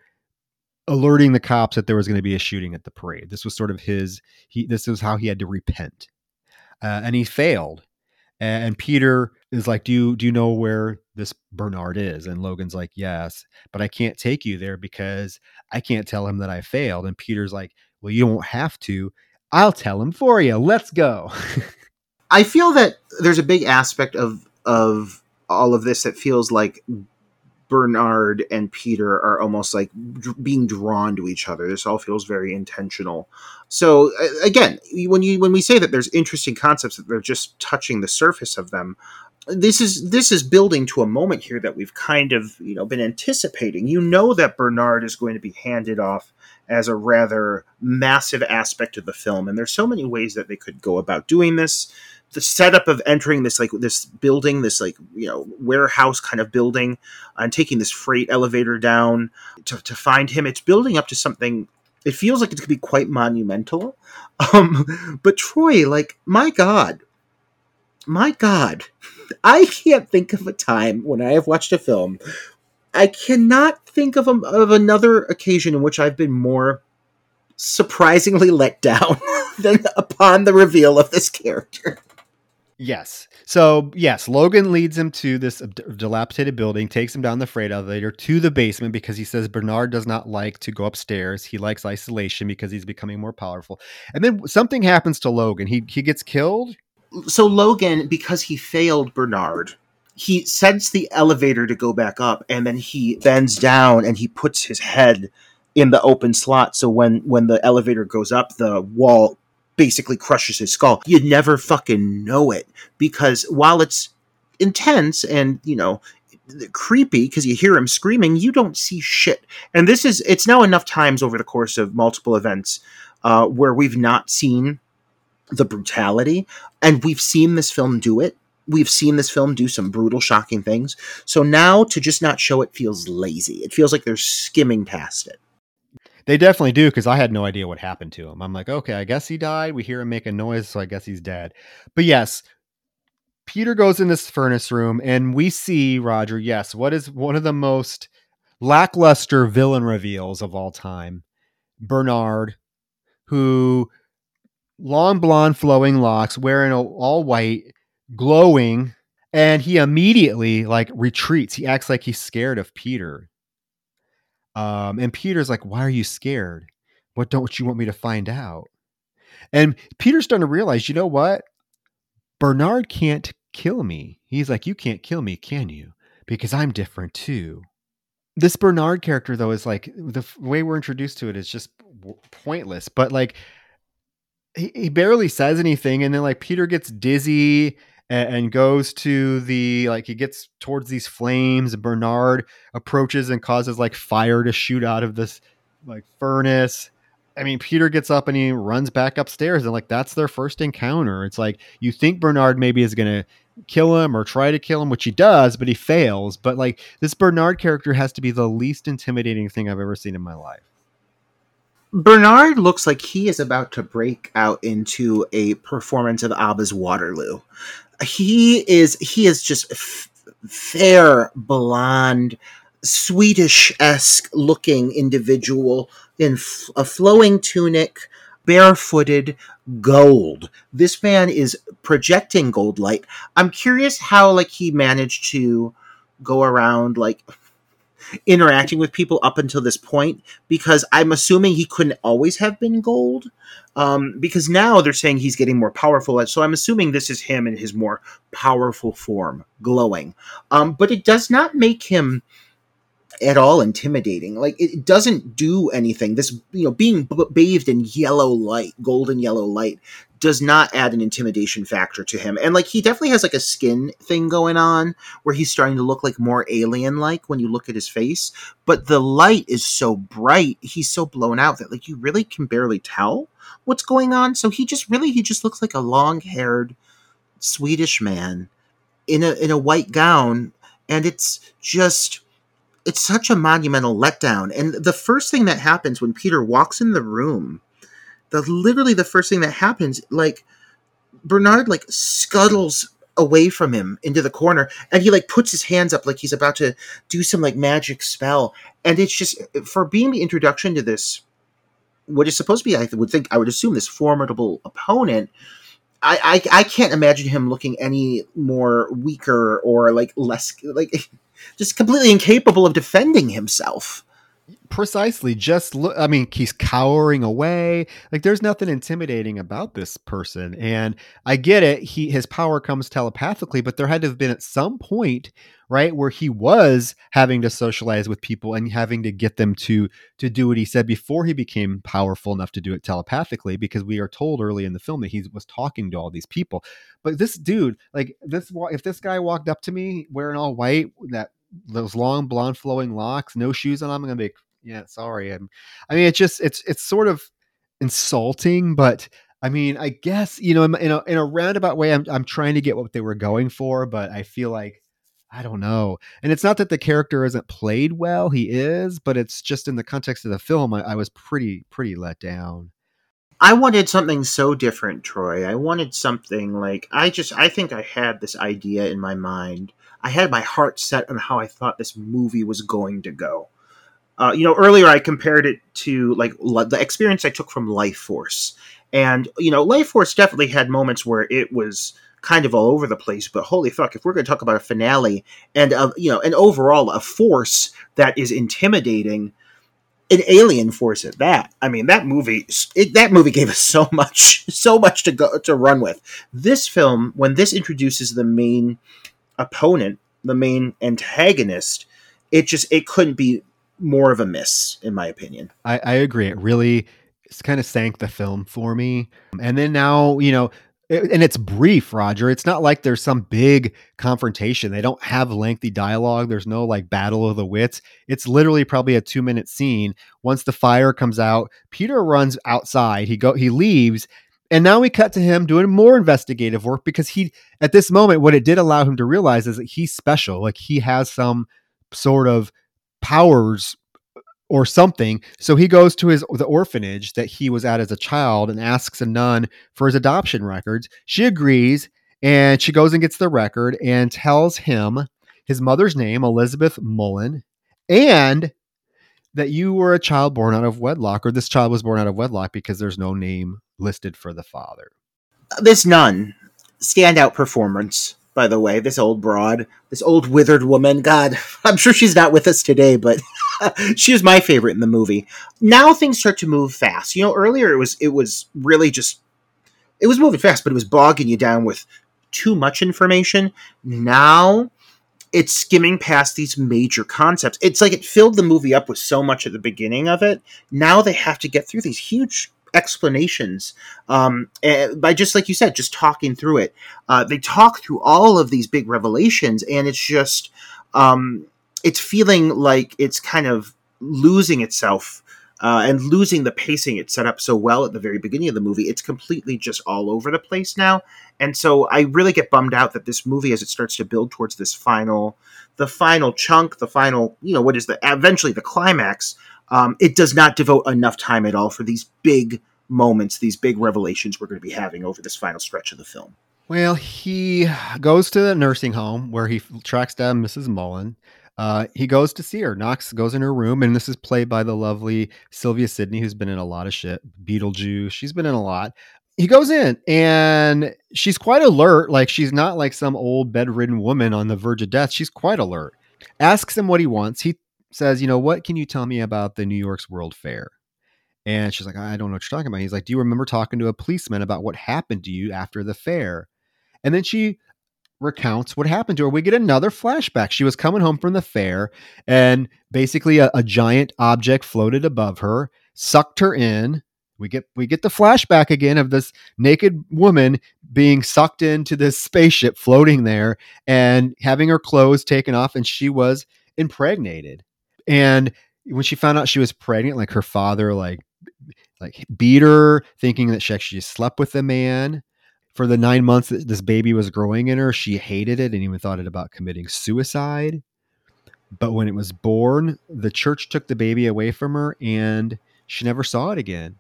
alerting the cops that there was going to be a shooting at the parade. This was sort of his he this was how he had to repent. Uh, and he failed. And Peter is like, "Do you do you know where this Bernard is?" And Logan's like, "Yes, but I can't take you there because I can't tell him that I failed." And Peter's like, "Well, you don't have to. I'll tell him for you. Let's go." *laughs* I feel that there's a big aspect of of all of this that feels like Bernard and Peter are almost like being drawn to each other. This all feels very intentional. So again, when you when we say that there's interesting concepts that they're just touching the surface of them, this is this is building to a moment here that we've kind of you know been anticipating. You know that Bernard is going to be handed off as a rather massive aspect of the film, and there's so many ways that they could go about doing this the setup of entering this like this building, this like you know warehouse kind of building, and taking this freight elevator down to, to find him, it's building up to something. It feels like it could be quite monumental. Um, but Troy, like my God, my God, *laughs* I can't think of a time when I have watched a film. I cannot think of a, of another occasion in which I've been more surprisingly let down *laughs* than upon the reveal of this character. Yes. So, yes, Logan leads him to this dilapidated building, takes him down the freight elevator to the basement because he says Bernard does not like to go upstairs. He likes isolation because he's becoming more powerful. And then something happens to Logan. He he gets killed. So Logan because he failed Bernard, he sends the elevator to go back up and then he bends down and he puts his head in the open slot so when when the elevator goes up the wall basically crushes his skull. You never fucking know it because while it's intense and, you know, creepy because you hear him screaming, you don't see shit. And this is, it's now enough times over the course of multiple events uh, where we've not seen the brutality and we've seen this film do it. We've seen this film do some brutal, shocking things. So now to just not show it feels lazy. It feels like they're skimming past it. They definitely do because I had no idea what happened to him. I'm like, okay, I guess he died. We hear him make a noise, so I guess he's dead. But yes, Peter goes in this furnace room and we see Roger. Yes, what is one of the most lackluster villain reveals of all time? Bernard, who long blonde flowing locks, wearing all white, glowing, and he immediately like retreats. He acts like he's scared of Peter. Um, and Peter's like, Why are you scared? What don't you want me to find out? And Peter's starting to realize, you know what? Bernard can't kill me. He's like, You can't kill me, can you? Because I'm different too. This Bernard character, though, is like the way we're introduced to it is just pointless. But like, he, he barely says anything. And then like Peter gets dizzy and, and goes to the like he gets towards these flames. Bernard approaches and causes like fire to shoot out of this like furnace. I mean, Peter gets up and he runs back upstairs, and like that's their first encounter. It's like you think Bernard maybe is to kill him or try to kill him, which he does, but he fails. But like this Bernard character has to be the least intimidating thing I've ever seen in my life. Bernard looks like he is about to break out into a performance of ABBA's Waterloo he is he is just f- fair, blonde, Swedish esque looking individual in f- a flowing tunic, barefooted, gold. This man is projecting gold light. I'm curious how like he managed to go around like interacting with people up until this point because I'm assuming he couldn't always have been gold. Um, because now they're saying he's getting more powerful. So I'm assuming this is him in his more powerful form, glowing. Um, but it does not make him at all intimidating. Like it doesn't do anything. This, you know, being b- bathed in yellow light, golden yellow light, does not add an intimidation factor to him. And like he definitely has like a skin thing going on where he's starting to look like more alien like when you look at his face. But the light is so bright, he's so blown out that like you really can barely tell what's going on. So he just really he just looks like a long haired Swedish man in a in a white gown, and it's just it's such a monumental letdown. And the first thing that happens when Peter walks in the room, the literally the first thing that happens, like Bernard like scuttles away from him into the corner and he like puts his hands up like he's about to do some like magic spell and it's just for being the introduction to this what is supposed to be i would think i would assume this formidable opponent I, I, I can't imagine him looking any more weaker or like less like *laughs* just completely incapable of defending himself. Precisely. Just look. I mean, he's cowering away. Like, there's nothing intimidating about this person. And I get it. He his power comes telepathically, but there had to have been at some point, right, where he was having to socialize with people and having to get them to to do what he said before he became powerful enough to do it telepathically. Because we are told early in the film that he was talking to all these people. But this dude, like this, if this guy walked up to me wearing all white, that those long blonde flowing locks, no shoes on. I'm gonna be yeah, sorry. I'm, I mean, it's just it's it's sort of insulting, but I mean, I guess you know, in a in a roundabout way, I'm I'm trying to get what they were going for, but I feel like I don't know. And it's not that the character isn't played well; he is, but it's just in the context of the film, I, I was pretty pretty let down. I wanted something so different, Troy. I wanted something like I just I think I had this idea in my mind I had my heart set on how I thought this movie was going to go. Uh, you know, earlier I compared it to like the experience I took from Life Force, and you know, Life Force definitely had moments where it was kind of all over the place. But holy fuck, if we're going to talk about a finale and you know, and overall a force that is intimidating, an alien force at that. I mean, that movie, it, that movie gave us *laughs* so much, so much to go to run with. This film, when this introduces the main opponent, the main antagonist, it just it couldn't be more of a miss, in my opinion. I, I agree. It really it's kind of sank the film for me. And then now, you know, and it's brief, Roger. It's not like there's some big confrontation. They don't have lengthy dialogue. There's no like battle of the wits. It's literally probably a two minute scene. Once the fire comes out, Peter runs outside. He go he leaves and now we cut to him doing more investigative work because he, at this moment, what it did allow him to realize is that he's special. Like he has some sort of powers uh, or something. So he goes to his the orphanage that he was at as a child and asks a nun for his adoption records. She agrees and she goes and gets the record and tells him his mother's name, Elizabeth Mullen, and that you were a child born out of wedlock, or this child was born out of wedlock because there's no name listed for the father. This nun, standout performance, by the way. This old broad, this old withered woman. God, *laughs* I'm sure she's not with us today, but *laughs* she was my favorite in the movie. Now things start to move fast. You know, earlier it was it was really just it was moving fast, but it was bogging you down with too much information. Now it's skimming past these major concepts. It's like it filled the movie up with so much at the beginning of it. Now they have to get through these huge explanations um, eh, by just like you said, just talking through it. Uh, they talk through all of these big revelations, and it's just um, it's feeling like it's kind of losing itself uh, and losing the pacing it set up so well at the very beginning of the movie. It's completely just all over the place now. And so I really get bummed out that this movie, as it starts to build towards this final, the final chunk, the final, you know, what is the eventually the climax, um, it does not devote enough time at all for these big moments, these big revelations we're going to be having over this final stretch of the film. Well, he goes to the nursing home where he tracks down Mrs. Mullen. Uh, he goes to see her. Knox goes in her room, and this is played by the lovely Sylvia Sidney, who's been in a lot of shit. Beetlejuice, she's been in a lot. He goes in, and she's quite alert. Like she's not like some old bedridden woman on the verge of death. She's quite alert. Asks him what he wants. He says, "You know what? Can you tell me about the New York's World Fair?" And she's like, "I don't know what you're talking about." He's like, "Do you remember talking to a policeman about what happened to you after the fair?" And then she recounts what happened to her. We get another flashback. She was coming home from the fair, and basically a, a giant object floated above her, sucked her in. We get we get the flashback again of this naked woman being sucked into this spaceship floating there and having her clothes taken off, and she was impregnated. And when she found out she was pregnant, like her father like like beat her, thinking that she actually slept with the man for the nine months that this baby was growing in her, she hated it and even thought it about committing suicide. But when it was born, the church took the baby away from her and she never saw it again.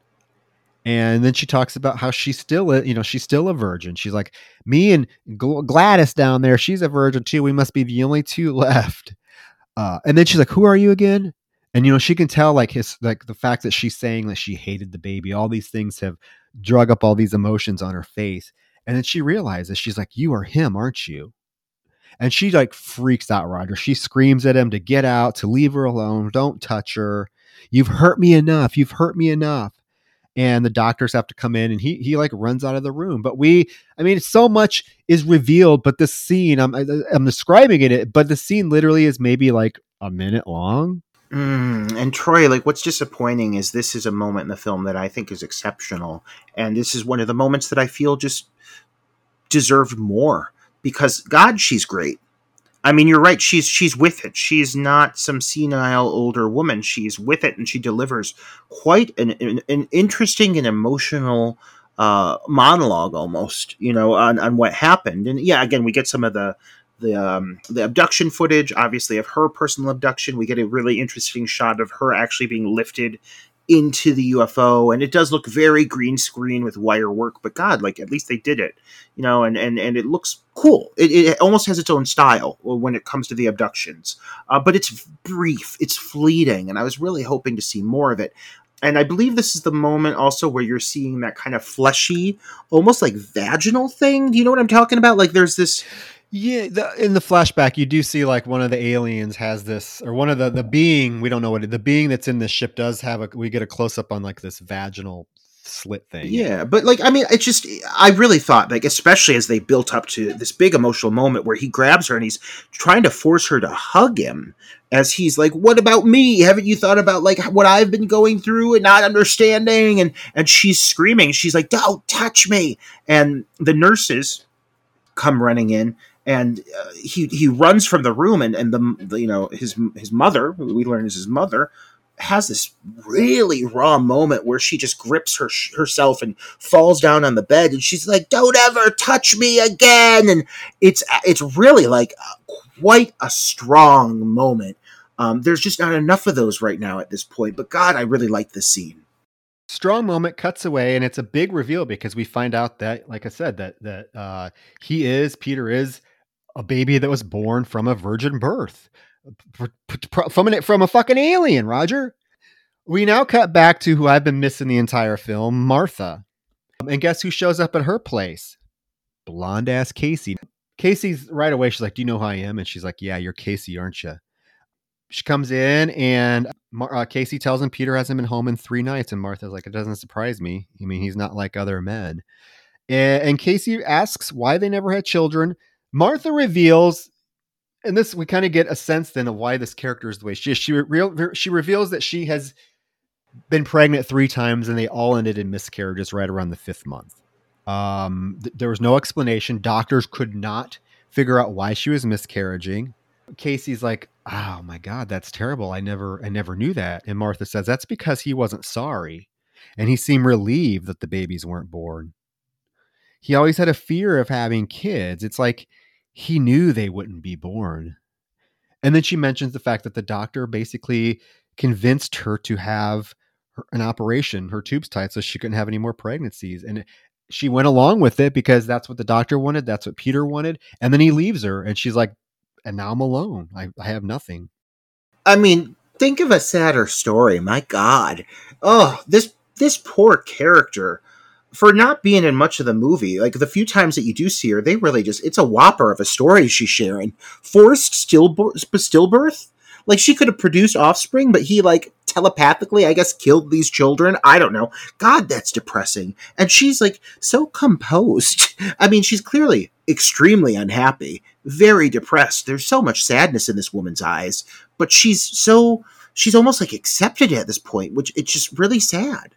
And then she talks about how she's still, a, you know, she's still a virgin. She's like, me and Gladys down there, she's a virgin too. We must be the only two *laughs* left. Uh, and then she's like, who are you again? And you know, she can tell like his like the fact that she's saying that she hated the baby. All these things have drug up all these emotions on her face. And then she realizes she's like, you are him, aren't you? And she like freaks out, Roger. She screams at him to get out, to leave her alone, don't touch her. You've hurt me enough. You've hurt me enough. And the doctors have to come in and he he like runs out of the room. But we I mean so much is revealed, but the scene I'm I'm describing it, but the scene literally is maybe like a minute long. Mm, and Troy, like, what's disappointing is this is a moment in the film that I think is exceptional, and this is one of the moments that I feel just deserved more because God, she's great. I mean, you're right. She's she's with it. She's not some senile older woman. She's with it, and she delivers quite an an, an interesting and emotional uh, monologue, almost. You know, on, on what happened. And yeah, again, we get some of the the um, the abduction footage, obviously of her personal abduction. We get a really interesting shot of her actually being lifted into the UFO, and it does look very green screen with wire work. But God, like at least they did it, you know, and and and it looks cool. It, it almost has its own style when it comes to the abductions, uh, but it's brief, it's fleeting, and I was really hoping to see more of it. And I believe this is the moment also where you're seeing that kind of fleshy, almost like vaginal thing. Do you know what I'm talking about? Like there's this yeah, the, in the flashback, you do see like one of the aliens has this, or one of the the being we don't know what it, the being that's in this ship does have a. We get a close up on like this vaginal slit thing. Yeah, but like I mean, it's just I really thought like especially as they built up to this big emotional moment where he grabs her and he's trying to force her to hug him as he's like, "What about me? Haven't you thought about like what I've been going through and not understanding?" And and she's screaming. She's like, "Don't touch me!" And the nurses come running in and uh, he he runs from the room and and the, the, you know his his mother who we learn is his mother has this really raw moment where she just grips her herself and falls down on the bed and she's like don't ever touch me again. And it's it's really like quite a strong moment. Um, there's just not enough of those right now at this point but god i really like this scene. Strong moment cuts away and it's a big reveal because we find out that like i said that that uh, he is peter is a baby that was born from a virgin birth from an from a fucking alien, Roger. We now cut back to who I've been missing the entire film, Martha. And guess who shows up at her place? Blonde ass Casey. Casey's right away. She's like, "Do you know who I am?" And she's like, "Yeah, you're Casey, aren't you?" She comes in, and uh, Casey tells him Peter hasn't been home in three nights. And Martha's like, "It doesn't surprise me. I mean, he's not like other men." And, and Casey asks why they never had children. Martha reveals, and this we kind of get a sense then of why this character is the way she is. She re- she reveals that she has been pregnant three times, and they all ended in miscarriages right around the fifth month. Um, th- there was no explanation. Doctors could not figure out why she was miscarriaging. Casey's like, "Oh my god, that's terrible. I never I never knew that." And Martha says that's because he wasn't sorry and he seemed relieved that the babies weren't born he always had a fear of having kids. It's like he knew they wouldn't be born. And then she mentions the fact that the doctor basically convinced her to have an operation, her tubes tied, so she couldn't have any more pregnancies. And she went along with it because that's what the doctor wanted. That's what Peter wanted. And then he leaves her, and she's like, and now I'm alone. I, I have nothing. I mean, think of a sadder story. My God. Oh, this this poor character for not being in much of the movie, like the few times that you do see her, they really just it's a whopper of a story she's sharing. Forced stillbirth, stillbirth? Like she could have produced offspring, but he like telepathically, I guess, killed these children. I don't know. God, that's depressing. And she's like so composed. *laughs* I mean, she's clearly extremely unhappy, very depressed. There's so much sadness in this woman's eyes, but she's so she's almost like accepted at this point, which it's just really sad.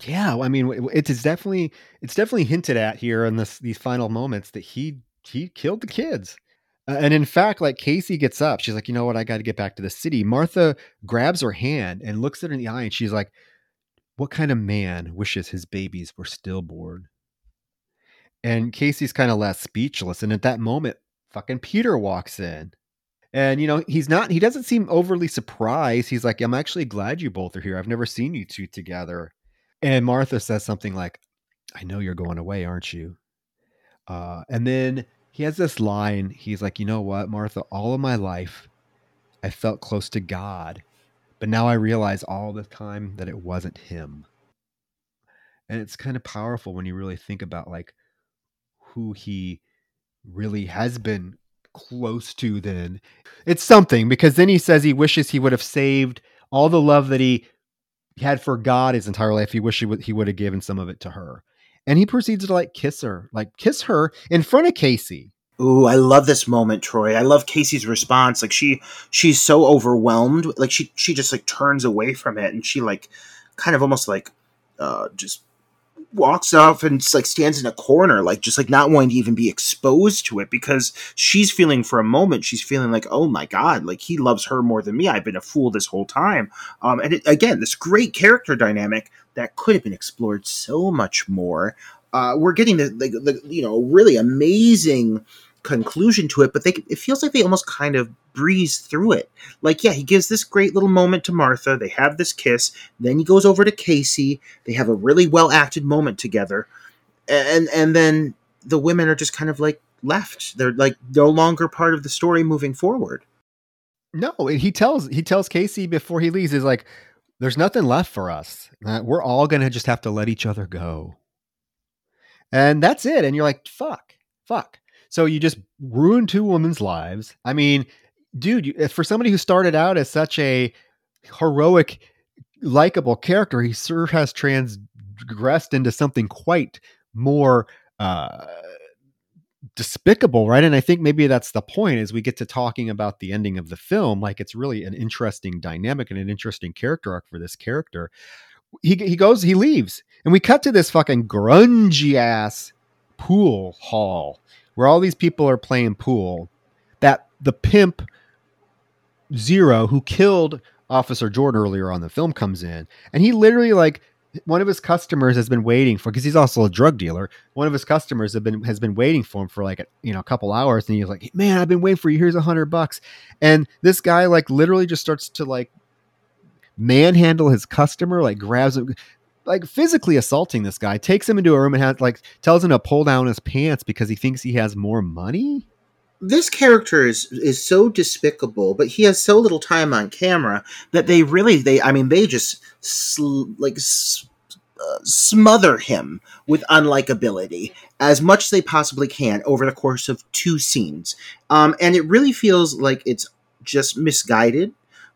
Yeah, I mean, it is definitely it's definitely hinted at here in this these final moments that he he killed the kids. Uh, and in fact, like Casey gets up, she's like, you know what, I got to get back to the city. Martha grabs her hand and looks at her in the eye, and she's like, "What kind of man wishes his babies were stillborn?" And Casey's kind of left speechless. And at that moment, fucking Peter walks in. And you know, he's not he doesn't seem overly surprised. He's like, I'm actually glad you both are here. I've never seen you two together. And Martha says something like, I know you're going away, aren't you? Uh, and then he has this line. He's like, You know what, Martha, all of my life I felt close to God, but now I realize all the time that it wasn't him. And it's kind of powerful when you really think about like who he really has been close to then. It's something because then he says he wishes he would have saved all the love that he had for God his entire life. He wished he would he would have given some of it to her. And he proceeds to like kiss her, like kiss her in front of Casey. Ooh, I love this moment, Troy. I love Casey's response. Like she she's so overwhelmed. Like she she just like turns away from it and she like kind of almost like uh just walks off and like stands in a corner like just like not wanting to even be exposed to it because she's feeling for a moment she's feeling like oh my god like he loves her more than me. I've been a fool this whole time. Um and it, again this great character dynamic that could have been explored so much more. Uh we're getting the, the, the you know really amazing conclusion to it, but they it feels like they almost kind of breeze through it. Like, yeah, he gives this great little moment to Martha. They have this kiss. Then he goes over to Casey. They have a really well acted moment together, and and then the women are just kind of like left. They're like no longer part of the story moving forward. No, he tells he tells Casey before he leaves is like, "There's nothing left for us. We're all gonna just have to let each other go." And that's it. And you're like, "Fuck, fuck." So you just ruined two women's lives. I mean, dude, for somebody who started out as such a heroic, likable character, he sure has transgressed into something quite more uh, despicable, right? And I think maybe that's the point as we get to talking about the ending of the film. Like it's really an interesting dynamic and an interesting character arc for this character. He he goes, he leaves, and we cut to this fucking grungy ass pool hall where all these people are playing pool, that the pimp Zero, who killed Officer Jordan earlier on the film, comes in, and he literally like one of his customers has been waiting for because he's also a drug dealer. One of his customers have been has been waiting for him for like you know a couple hours, and he's like, "Man, I've been waiting for you. Here's a hundred bucks." And this guy like literally just starts to like manhandle his customer, like grabs him like physically assaulting this guy, takes him into a room and has like tells him to pull down his pants because he thinks he has more money. This character is is so despicable, but he has so little time on camera that they really they I mean they just sl- like s- uh, smother him with unlikability as much as they possibly can over the course of two scenes. Um, and it really feels like it's just misguided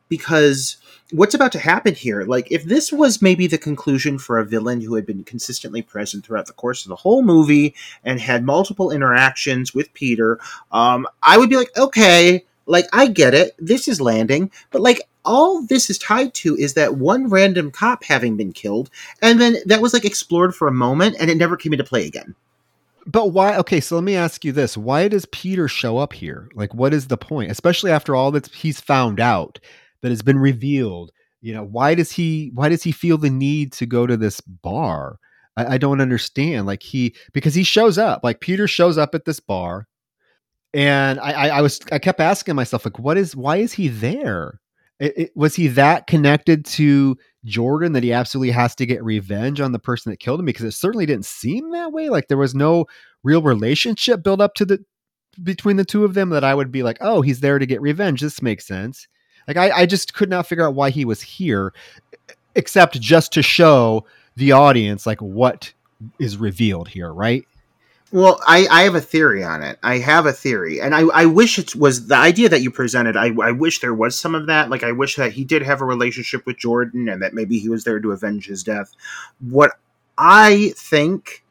because what's about to happen here? Like if this was maybe the conclusion for a villain who had been consistently present throughout the course of the whole movie and had multiple interactions with peter um, i would be like okay like i get it. This is landing. But like all this is tied to is that one random cop having been killed and then that was like explored for a moment and it never came into play again. But why okay so let me ask you this. Why does peter show up here? Like what is the point? Especially after all that he's found out that has been revealed you know why does he why does he feel the need to go to this bar? I, I, don't understand like he because he shows up like peter shows up at this bar and i i, I was i kept asking myself like what is why is he there? It, it, was he that connected to jordan that he absolutely has to get revenge on the person that killed him? Because it certainly didn't seem that way like there was no real relationship built up to the between the two of them that i would be like oh he's there to get revenge. This makes sense like I, I just could not figure out why he was here, except just to show the audience like what is revealed here, right? Well, I, I have a theory on it. I have a theory, and I, I wish it was the idea that you presented. I, I wish there was some of that. Like, I wish that he did have a relationship with Jordan, and that maybe he was there to avenge his death. What I think,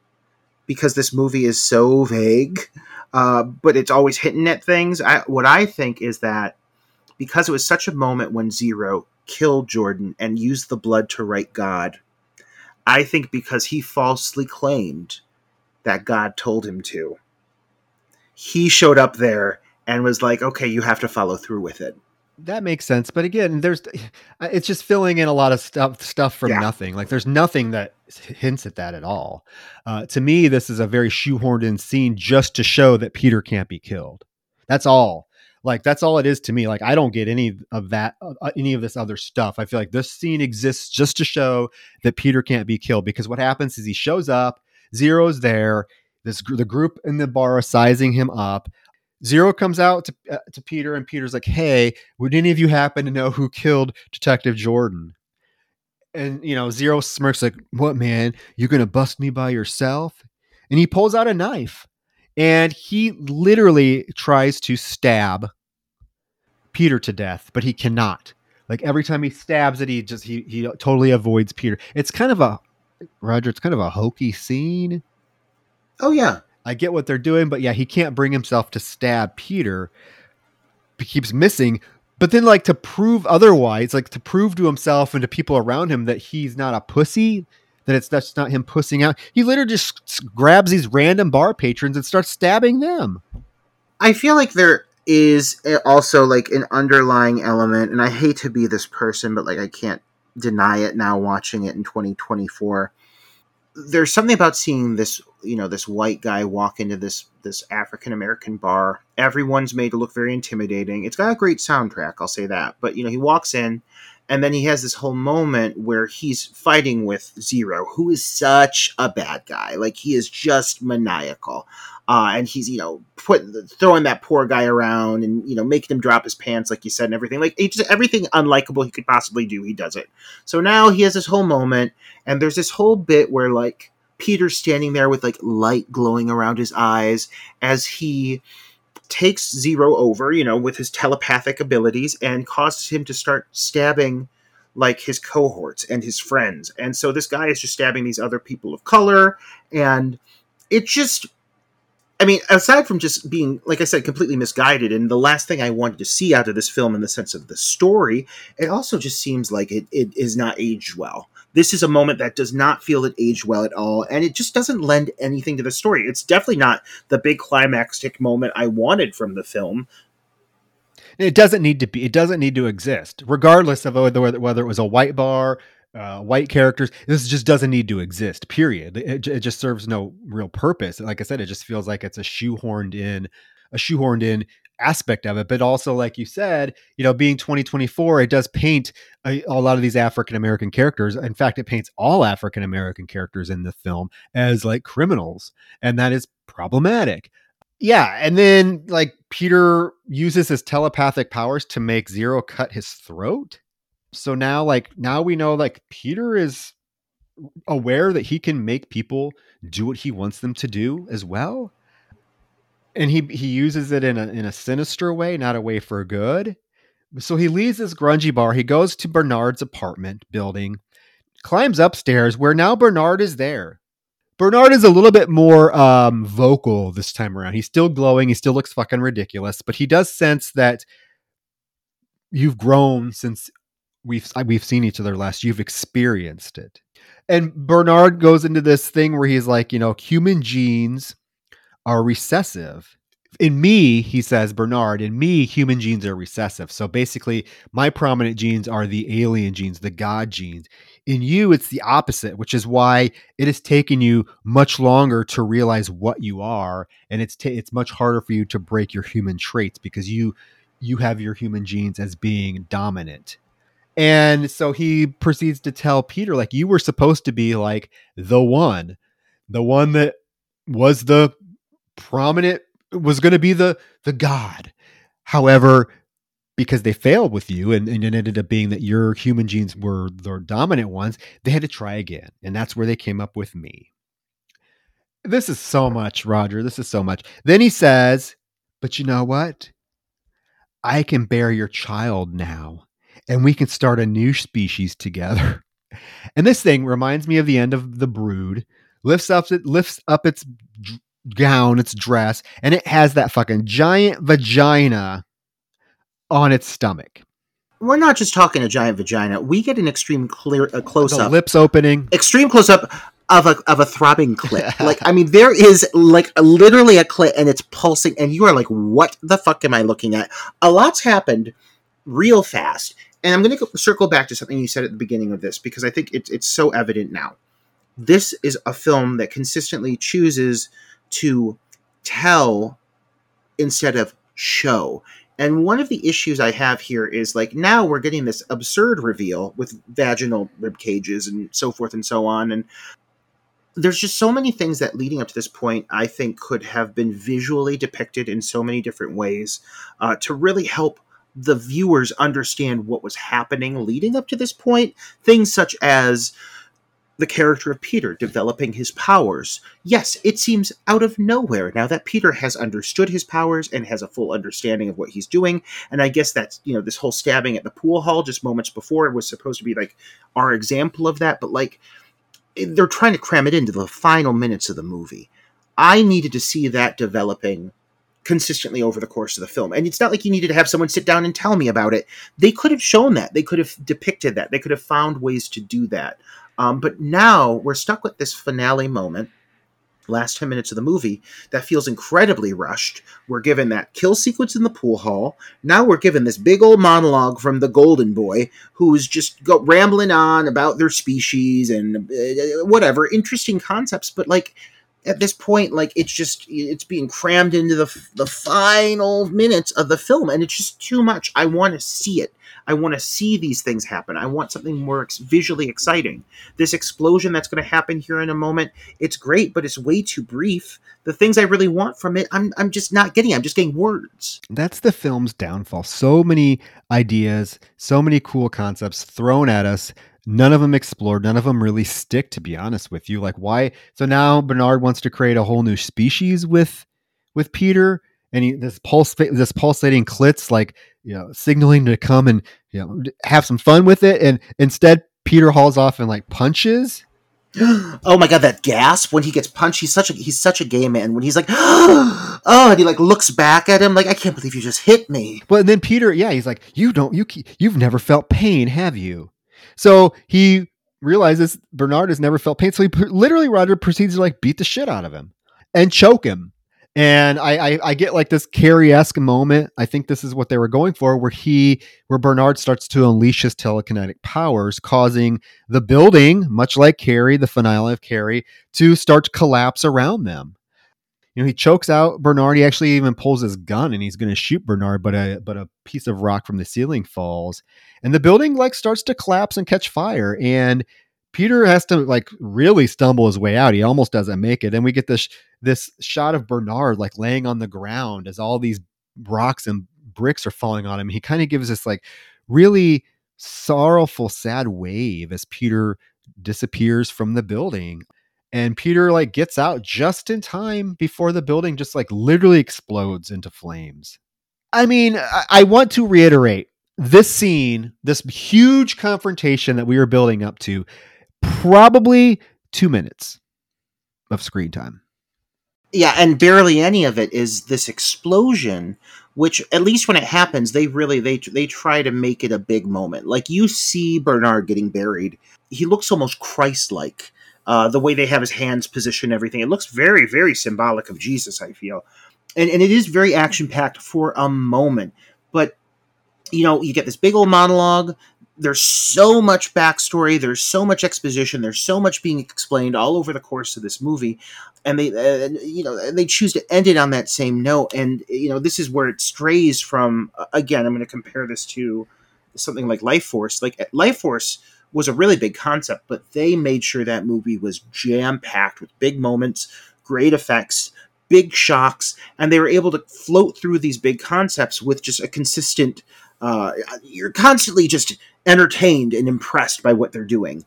because this movie is so vague, uh, but it's always hitting at things. I, what I think is that because it was such a moment when Zero killed Jordan and used the blood to write God. I think because he falsely claimed that God told him to. He showed up there and was like, "Okay, you have to follow through with it." That makes sense, but again, there's *sighs* it's just filling in a lot of stuff stuff from yeah. nothing. Like there's nothing that hints at that at all. Uh, to me, this is a very shoehorned in scene just to show that Peter can't be killed. That's all. Like that's all it is to me. Like I don't get any of that, uh, uh any of this other stuff. I feel like this scene exists just to show that Peter can't be killed because what happens is he shows up, Zero's there, this the group in the bar sizing him up. Zero comes out to, uh, to Peter, and Peter's like, "Hey, would any of you happen to know who killed Detective Jordan?" And you know, Zero smirks like, "What, man? You're gonna bust me by yourself?" And he pulls out a knife, and he literally tries to stab Peter to death, but he cannot. Like every time he stabs it, he just he he totally avoids Peter. It's kind of a Roger. It's kind of a hokey scene. Oh yeah, I get what they're doing, but yeah, he can't bring himself to stab Peter. He keeps missing, but then like to prove otherwise, like to prove to himself and to people around him that he's not a pussy, that it's that's not him pussing out. He literally just grabs these random bar patrons and starts stabbing them. I feel like there is also like an underlying element, and I hate to be this person, but like I can't deny it now watching it in 2024 there's something about seeing this you know this white guy walk into this this African American bar. Everyone's made to look very intimidating. It's got a great soundtrack, I'll say that. But you know, he walks in and then he has this whole moment where he's fighting with Zero, who is such a bad guy. Like he is just maniacal. Uh, and he's you know put throwing that poor guy around and you know making him drop his pants like you said and everything like just everything unlikable he could possibly do he does it so now he has this whole moment and there's this whole bit where like peter's standing there with like light glowing around his eyes as he takes zero over you know with his telepathic abilities and causes him to start stabbing like his cohorts and his friends and so this guy is just stabbing these other people of color and it just I mean, aside from just being, like I said, completely misguided, and the last thing I wanted to see out of this film in the sense of the story, it also just seems like it, it is not aged well. This is a moment that does not feel it aged well at all, and it just doesn't lend anything to the story. It's definitely not the big climactic moment I wanted from the film. It doesn't need to be. It doesn't need to exist, regardless of whether whether it was a white bar uh, white characters. This just doesn't need to exist. Period. It, it, just serves no real purpose. Like I said, it just feels like it's a shoehorned in, a shoehorned in aspect of it. But also, like you said, you know, being 2024, it does paint a, a lot of these African American characters. In fact, it paints all African American characters in the film as like criminals, and that is problematic. Yeah, and then like Peter uses his telepathic powers to make Zero cut his throat so now like now we know like peter is aware that he can make people do what he wants them to do as well and he he uses it in a in a sinister way not a way for good. So he leaves this grungy bar. He goes to bernard's apartment building climbs upstairs where now bernard is there. Bernard is a little bit more um vocal this time around. He's still glowing. He still looks fucking ridiculous but he does sense that you've grown since we've we've seen each other last. You've experienced it. And Bernard goes into this thing where he's like, you know, human genes are recessive. In me, he says, Bernard, in me, human genes are recessive. So basically, my prominent genes are the alien genes, the God genes. In you, it's the opposite, which is why it has taken you much longer to realize what you are, and it's it's much harder for you to break your human traits because you you have your human genes as being dominant and so he proceeds to tell Peter, like, you were supposed to be like the one, the one that was the prominent, was going to be the the God. However, because they failed with you and, and, it ended up being that your human genes were the dominant ones, they had to try again. And that's where they came up with me. This is so much, Roger. This is so much. Then he says, But you know what? I can bear your child now and we can start a new species together. *laughs* And this thing reminds me of the end of the brood. Lifts up lifts up its gown, its dress, and it has that fucking giant vagina on its stomach. We're not just talking a giant vagina. We get an extreme clear a close up, lips opening, extreme close up of a of a throbbing clit. *laughs* like I mean, there is like a, literally a clit, and it's pulsing, and you are like, "What the fuck am I looking at?" A lot's happened real fast, and I'm going to circle back to something you said at the beginning of this because I think it's it's so evident now. this is a film that consistently chooses to tell instead of show. And one of the issues I have here is like now we're getting this absurd reveal with vaginal rib cages and so forth and so on. And there's just so many things that leading up to this point I think could have been visually depicted in so many different ways uh, to really help the viewers understand what was happening leading up to this point. Things such as the character of Peter developing his powers. Yes, it seems out of nowhere now that Peter has understood his powers and has a full understanding of what he's doing. And I guess that's, you know, this whole stabbing at the pool hall just moments before was supposed to be like our example of that. But like, they're trying to cram it into the final minutes of the movie. I needed to see that developing consistently over the course of the film. And it's not like you needed to have someone sit down and tell me about it. They could have shown that. They could have depicted that. They could have found ways to do that. Um, but now we're stuck with this finale moment, last 10 minutes of the movie, that feels incredibly rushed. We're given that kill sequence in the pool hall. Now we're given this big old monologue from the Golden Boy, who's just go, rambling on about their species and uh, whatever, interesting concepts. But like, at this point, like it's just it's being crammed into the the final minutes of the film, and it's just too much. I want to see it. I want to see these things happen. I want something more ex- visually exciting. This explosion that's going to happen here in a moment, it's great, but it's way too brief. The things I really want from it, I'm I'm just not getting. I'm just getting words. That's the film's downfall. So many ideas, so many cool concepts thrown at us none of them explored none of them really stick to be honest with you like why so now bernard wants to create a whole new species with with peter and he, this pulse this pulsating clits like you know signaling to come and you know have some fun with it and instead peter hauls off and like punches? *gasps* Oh my god that gasp when he gets punched he's such a he's such a gay man when he's like *gasps* oh and he like looks back at him like i can't believe you just hit me. But then peter yeah he's like you don't you you've never felt pain have you so he realizes Bernard has never felt pain. So he literally, Roger proceeds to like beat the shit out of him and choke him. And I, I, I get like this Carrie esque moment. I think this is what they were going for, where he, where Bernard starts to unleash his telekinetic powers, causing the building, much like Carrie, the finale of Carrie, to start to collapse around them you know, he chokes out Bernard. He actually even pulls his gun and he's going to shoot Bernard, but a but a piece of rock from the ceiling falls, and the building like starts to collapse and catch fire. And Peter has to like really stumble his way out. He almost doesn't make it. And we get this this shot of Bernard like laying on the ground as all these rocks and bricks are falling on him. He kind of gives this like really sorrowful, sad wave as Peter disappears from the building and Peter like gets out just in time before the building just like literally explodes into flames. I mean, I, I want to reiterate this scene, this huge confrontation that we were building up to, probably two minutes of screen time. Yeah, and barely any of it is this explosion, which at least when it happens, they really they they try to make it a big moment. Like you see Bernard getting buried, he looks almost Christ-like uh, the way they have his hands positioned, everything. It looks very, very symbolic of Jesus, I feel. And, and it is very action packed for a moment. But, you know, you get this big old monologue. There's so much backstory. There's so much exposition. There's so much being explained all over the course of this movie. And they, uh, you know, they choose to end it on that same note. And, you know, this is where it strays from, again, I'm going to compare this to something like Lifeforce. Like, Lifeforce was a really big concept, but they made sure that movie was jam packed with big moments, great effects, big shocks, and they were able to float through these big concepts with just a consistent. Uh, you're constantly just entertained and impressed by what they're doing.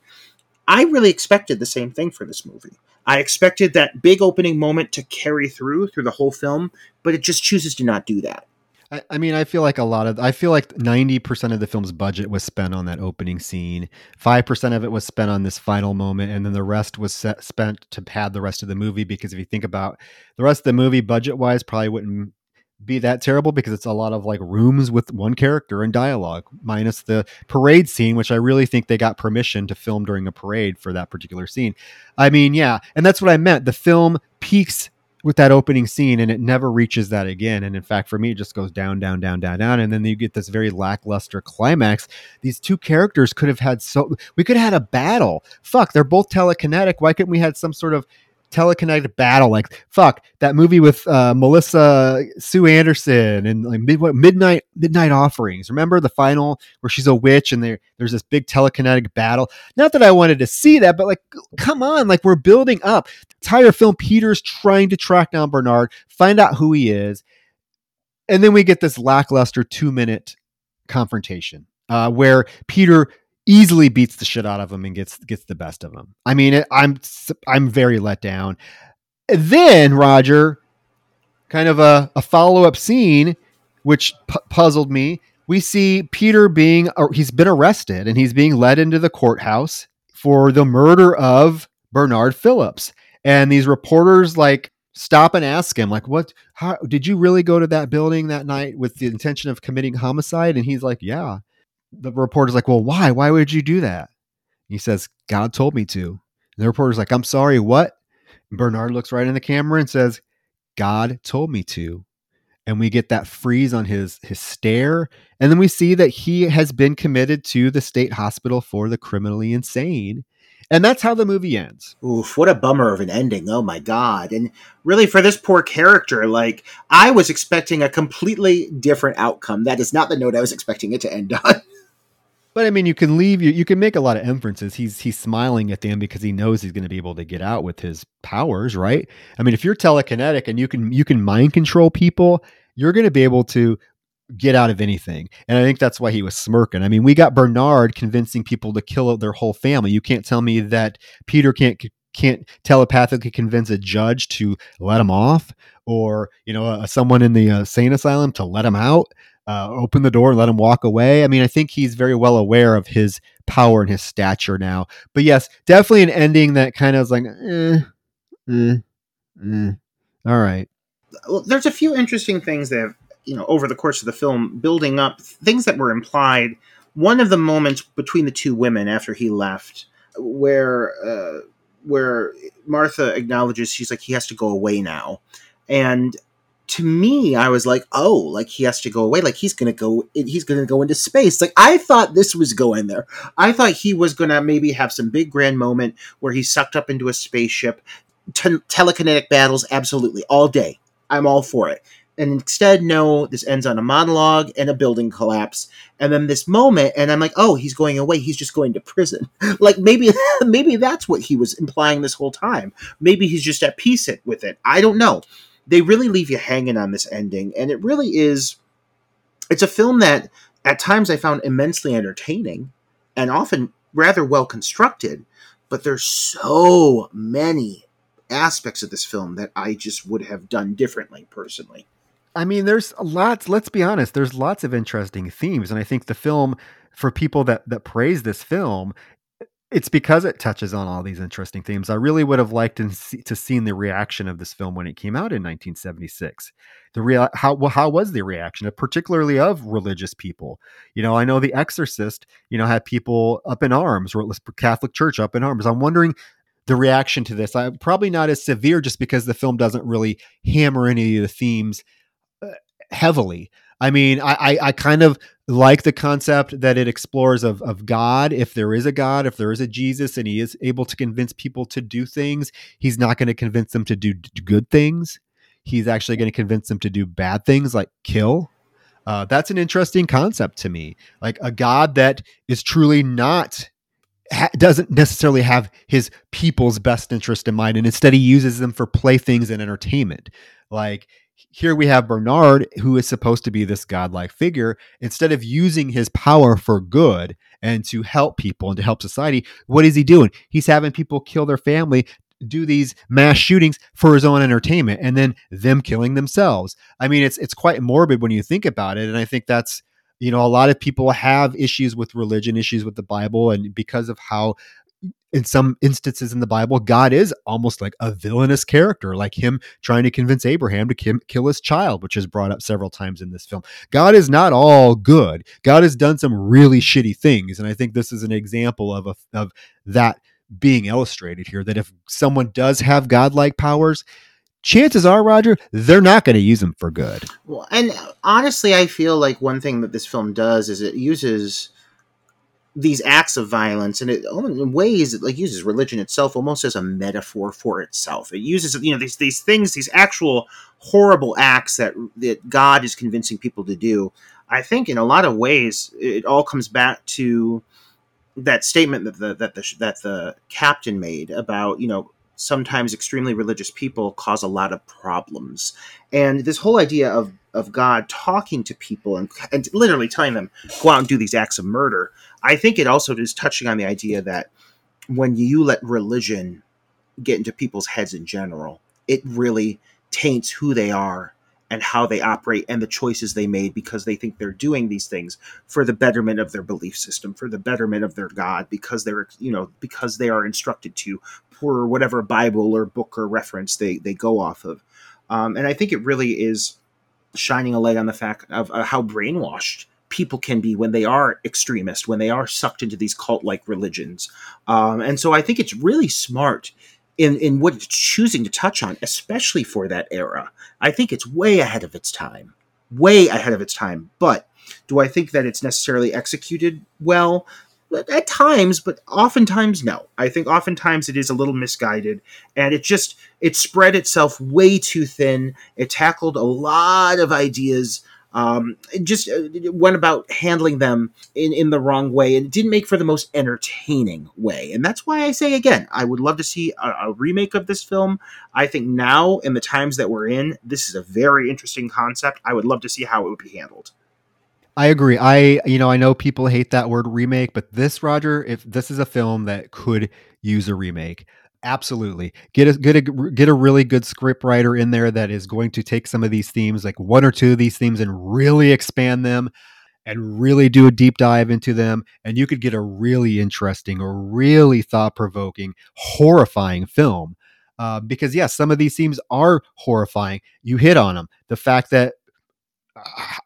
I really expected the same thing for this movie. I expected that big opening moment to carry through through the whole film, but it just chooses to not do that. I, I mean, I feel like a lot of, I feel like 90% of the film's budget was spent on that opening scene. 5% of it was spent on this final moment. And then the rest was set, spent to pad the rest of the movie. Because if you think about the rest of the movie, budget wise, probably wouldn't be that terrible because it's a lot of like rooms with one character and dialogue, minus the parade scene, which I really think they got permission to film during a parade for that particular scene. I mean, yeah, and that's what I meant. The film peaks with that opening scene and it never reaches that again. And in fact for me it just goes down down down down down. And then you get this very lackluster climax. These two characters could have had so we could have had a battle. Fuck they're both telekinetic. Why couldn't we had some sort of telekinetic battle like fuck that movie with uh, melissa sue anderson and like mid- midnight midnight offerings. Remember the final where she's a witch and there there's this big telekinetic battle? Not that i wanted to see that but like come on like we're building up. Entire film peter's trying to track down bernard find out who he is and then we get this lackluster two minute confrontation uh, where peter easily beats the shit out of him and gets gets the best of him. I mean, I'm I'm very let down. Then Roger, kind of a, a follow up scene, which pu- puzzled me. We see Peter being he's been arrested and he's being led into the courthouse for the murder of Bernard Phillips. And these reporters like stop and ask him like what how did you really go to that building that night with the intention of committing homicide and he's like yeah the reporter's like, Well, why? Why would you do that? He says, God told me to. And the reporter's like, I'm sorry, what? And Bernard looks right in the camera and says, God told me to. And we get that freeze on his his stare. And then we see that he has been committed to the state hospital for the criminally insane. And that's how the movie ends. Oof, what a bummer of an ending. Oh my god. And really for this poor character, like I was expecting a completely different outcome. That is not the note I was expecting it to end on. *laughs* But I mean, you can leave you. You can make a lot of inferences. He's he's smiling at the end because he knows he's going to be able to get out with his powers, right? I mean, if you're telekinetic and you can you can mind control people, you're going to be able to get out of anything. And I think that's why he was smirking. I mean, we got Bernard convincing people to kill their whole family. You can't tell me that Peter can't can't telepathically convince a judge to let him off or you know uh, someone in the uh, sane asylum to let him out uh, open the door and let him walk away. I mean, I think he's very well aware of his power and his stature now. But yes, definitely an ending that kind of is like, eh, eh, eh. all right. Well, there's a few interesting things that have, you know, over the course of the film, building up things that were implied. One of the moments between the two women after he left, where uh, where Martha acknowledges she's like he has to go away now, and to me, I was like, oh, like he has to go away. Like he's gonna go, he's gonna go into space. Like I thought this was going there. I thought he was gonna maybe have some big grand moment where he's sucked up into a spaceship. T- telekinetic battles, absolutely, all day. I'm all for it. And instead, no, this ends on a monologue and a building collapse, and then this moment, and I'm like, oh, he's going away. He's just going to prison. *laughs* like maybe, *laughs* maybe that's what he was implying this whole time. Maybe he's just at peace with it. I don't know they really leave you hanging on this ending, and it really is. It's a film that at times I found immensely entertaining and often rather well constructed, but there's so many aspects of this film that I just would have done differently personally. I mean, there's lots, let's be honest, there's lots of interesting themes. And I think the film, for people that, that praise this film, it's because it touches on all these interesting themes. I really would have liked to, see, to seen the reaction of this film when it came out in 1976. The real how well, how was the reaction, particularly of religious people? You know, I know The Exorcist, you know, had people up in arms, or Catholic Church up in arms. I'm wondering the reaction to this. I probably not as severe, just because the film doesn't really hammer any of the themes uh, heavily. I mean, I, I, I kind of like the concept that it explores of, of God. If there is a God, if there is a Jesus, and he is able to convince people to do things, he's not going to convince them to do good things. He's actually going to convince them to do bad things like kill. Uh, that's an interesting concept to me. Like a God that is truly not ha- doesn't necessarily have his people's best interest in mind, and instead he uses them for playthings and entertainment. Like here we have Bernard, who is supposed to be this godlike figure. Instead of using his power for good and to help people and to help society, what is he doing? He's having people kill their family, do these mass shootings for his own entertainment, and then them killing themselves. I mean, it's it's quite morbid when you think about it, and I think that's you know a lot of people have issues with religion issues with the bible and because of how in some instances in the Bible, God is almost like a villainous character, like him trying to convince Abraham to kim- kill his child, which is brought up several times in this film. God is not all good. God has done some really shitty things, and I think this is an example of a, of that being illustrated here. That if someone does have godlike powers, chances are, Roger, they're not going to use them for good. Well, and honestly, I feel like one thing that this film does is it uses these acts of violence and it in ways it like uses religion itself almost as a metaphor for itself. It uses you know these these things these actual horrible acts that that god is convincing people to do. I think in a lot of ways it all comes back to that statement that the that the that the captain made about you know sometimes extremely religious people cause a lot of problems. And this whole idea of of god talking to people and, and literally telling them go out and do these acts of murder I think it also is touching on the idea that when you let religion get into people's heads in general, it really taints who they are and how they operate and the choices they made because they think they're doing these things for the betterment of their belief system, for the betterment of their God, because they're you know because they are instructed to for whatever Bible or book or reference they they go off of, um, and I think it really is shining a light on the fact of uh, how brainwashed people can be when they are extremist, when they are sucked into these cult like religions. Um, and so I think it's really smart in, in what it's choosing to touch on, especially for that era. I think it's way ahead of its time, way ahead of its time. But do I think that it's necessarily executed well? At times, but oftentimes no. I think oftentimes it is a little misguided, and it just it spread itself way too thin. It tackled a lot of ideas um, just uh, went about handling them in, in the wrong way and it didn't make for the most entertaining way. And that's why I say again, I would love to see a, a remake of this film. I think now, in the times that we're in, this is a very interesting concept. I would love to see how it would be handled. I agree. I you know I know people hate that word remake, but this Roger, if this is a film that could use a remake, Absolutely. Get a get a get a really good script writer in there that is going to take some of these themes, like one or two of these themes, and really expand them and really do a deep dive into them. And you could get a really interesting or really thought provoking, horrifying film. Uh, because yes, some of these themes are horrifying. You hit on them. The fact that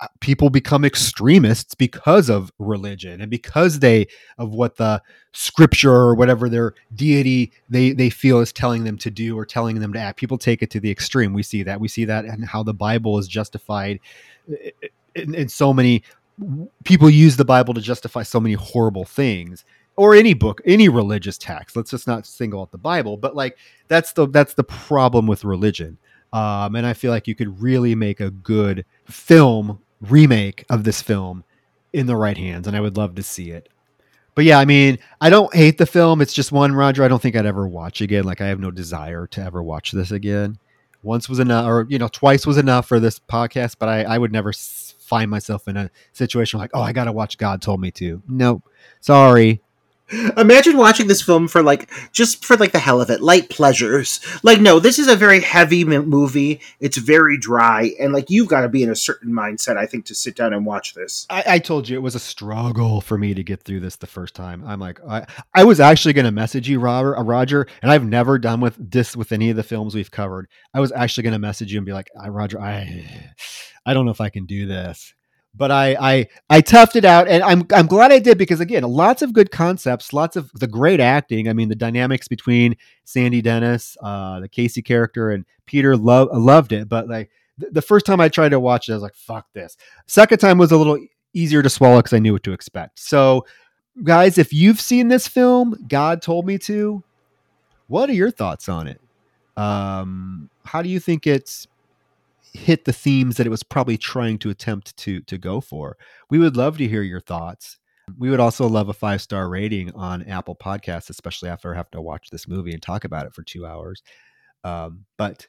Uh, people become extremists because of religion and because they of what the scripture or whatever their deity they they feel is telling them to do or telling them to act. People take it to the extreme. We see that. We see that and how the bible is justified. In, in so many people use the bible to justify so many horrible things or any book any religious text. Let's just not single out the bible but like that's the that's the problem with religion um, and I feel like you could really make a good film remake of this film in the right hands, and I would love to see it. But yeah, I mean, I don't hate the film. It's just one, Roger. I don't think I'd ever watch again. Like, I have no desire to ever watch this again. Once was enough, or you know, twice was enough for this podcast. But I, I would never find myself in a situation like, oh, I got to watch God told me to. Nope, sorry. Imagine watching this film for like just for like the hell of it, light pleasures. Like, no, this is a very heavy movie. It's very dry, and like you've got to be in a certain mindset, I think, to sit down and watch this. I, I told you it was a struggle for me to get through this the first time. I'm like, I, I was actually going to message you, Robert, uh, Roger, and I've never done with this with any of the films we've covered. I was actually going to message you and be like, I, Roger, I, I don't know if I can do this but I I I toughed it out, and I'm I'm glad I did because again, lots of good concepts, lots of the great acting. I mean, the dynamics between Sandy Dennis, uh, the Casey character, and Peter love loved it. But like th- the first time I tried to watch it, I was like, "Fuck this." Second time was a little easier to swallow because I knew what to expect. So, guys, if you've seen this film, God told me to. What are your thoughts on it? Um, how do you think it's hit the themes that it was probably trying to attempt to to go for. We would love to hear your thoughts. We would also love a five star rating on Apple Podcasts, especially after having to watch this movie and talk about it for two hours. Um, but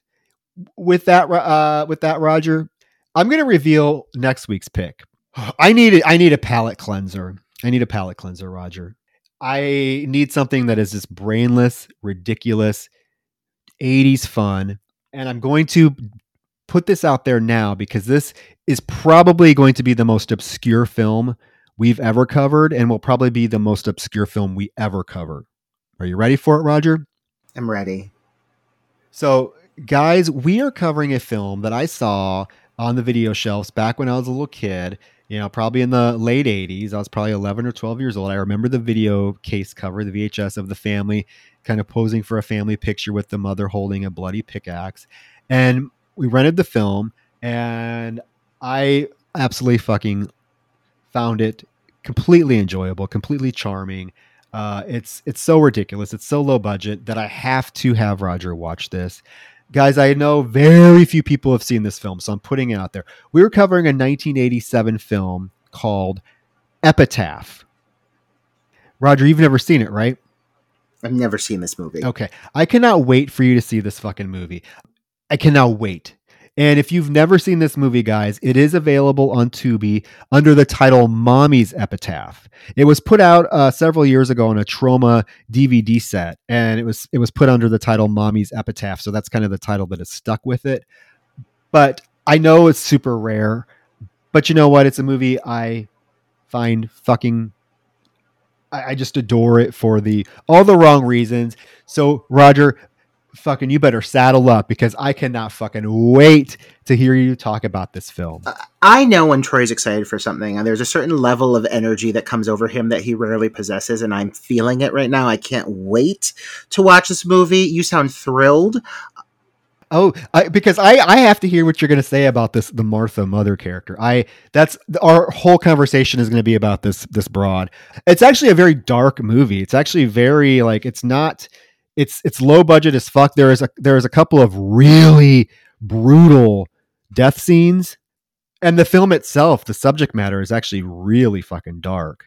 with that, uh, with that, Roger, I'm going to reveal next week's pick. I need I need a palate cleanser. I need a palate cleanser, Roger. I need something that is just brainless, ridiculous, 80s fun, and I'm going to put this out there now because this is probably going to be the most obscure film we've ever covered and will probably be the most obscure film we ever cover. Are you ready for it, Roger? I'm ready. So, guys, we are covering a film that I saw on the video shelves back when I was a little kid, you know, probably in the late 80s. I was probably 11 or 12 years old. I remember the video case cover, the VHS of the family kind of posing for a family picture with the mother holding a bloody pickaxe. and we rented the film, and I absolutely fucking found it completely enjoyable, completely charming. Uh, it's it's so ridiculous. It's so low budget that I have to have Roger watch this. Guys, I know very few people have seen this film, so I'm putting it out there. We were covering a 1987 film called Epitaph. Roger, you've never seen it, right? I've never seen this movie. Okay. I cannot wait for you to see this fucking movie. I cannot wait. And if you've never seen this movie, guys, it is available on Tubi under the title Mommy's Epitaph. It was put out uh, several years ago on a Troma DVD set, and it was it was put under the title Mommy's Epitaph. So that's kind of the title that is stuck with it. But I know it's super rare, but you know what? It's a movie I find fucking I, I just adore it for the all the wrong reasons. So Roger, fucking you better saddle up because I cannot fucking wait to hear you talk about this film. I know when Troy's excited for something, and there's a certain level of energy that comes over him that he rarely possesses, and I'm feeling it right now. I can't wait to watch this movie. You sound thrilled. Oh, I, because I, I have to hear what you're going to say about this the Martha mother character. I that's our whole conversation is going to be about this this broad. It's actually a very dark movie. It's actually very like it's not it's it's low budget as fuck. There is a there is a couple of really brutal death scenes, and the film itself, the subject matter is actually really fucking dark.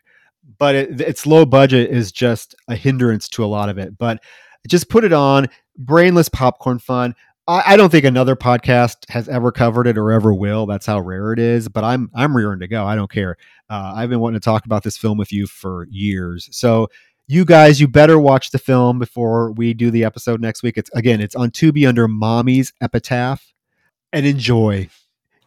But it, its low budget is just a hindrance to a lot of it. But just put it on brainless popcorn fun. I, don't think another podcast has ever covered it or ever will. That's how rare it is. But I'm I'm rearing to go. I don't care. Uh, I've been wanting to talk about this film with you for years. So you guys, you better watch the film before we do the episode next week. It's again, it's on Tubi under Mommy's Epitaph, and enjoy.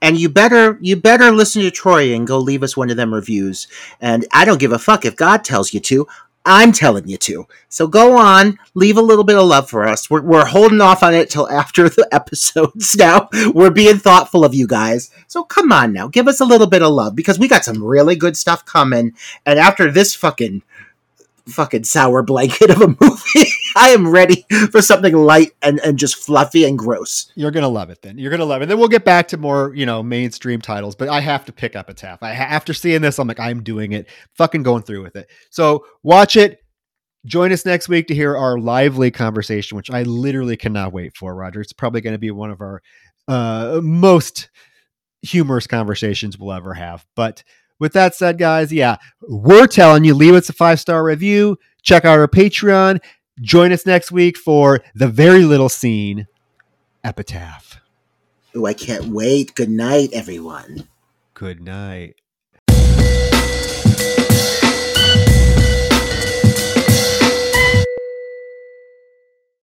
And you better you better listen to Troy and go leave us one of them reviews. And I don't give a fuck if God tells you to. I'm telling you to. So go on, leave a little bit of love for us. We're, we're holding off on it till *laughs* after the episodes now. We're being thoughtful of you guys. So come on now, give us a little bit of love because we got some really good stuff coming. And after this fucking fucking sour blanket of a *laughs* movie. I am ready for something light and, and just fluffy and gross. You're gonna love it then. You're gonna love it. Then we'll get back to more, you know, mainstream titles, but I have to pick up Epitaph. I after seeing this, I'm like, I'm doing it. Fucking going through with it. So watch it. Join us next week to hear our lively conversation, which I literally cannot wait for, Roger. It's probably going to be one of our uh, most humorous conversations we'll ever have. But with that said, guys, yeah, we're telling you, leave us a five star review. Check out our Patreon. Join us next week for the very little seen epitaph. Oh, I can't wait. Good night, everyone. Good night.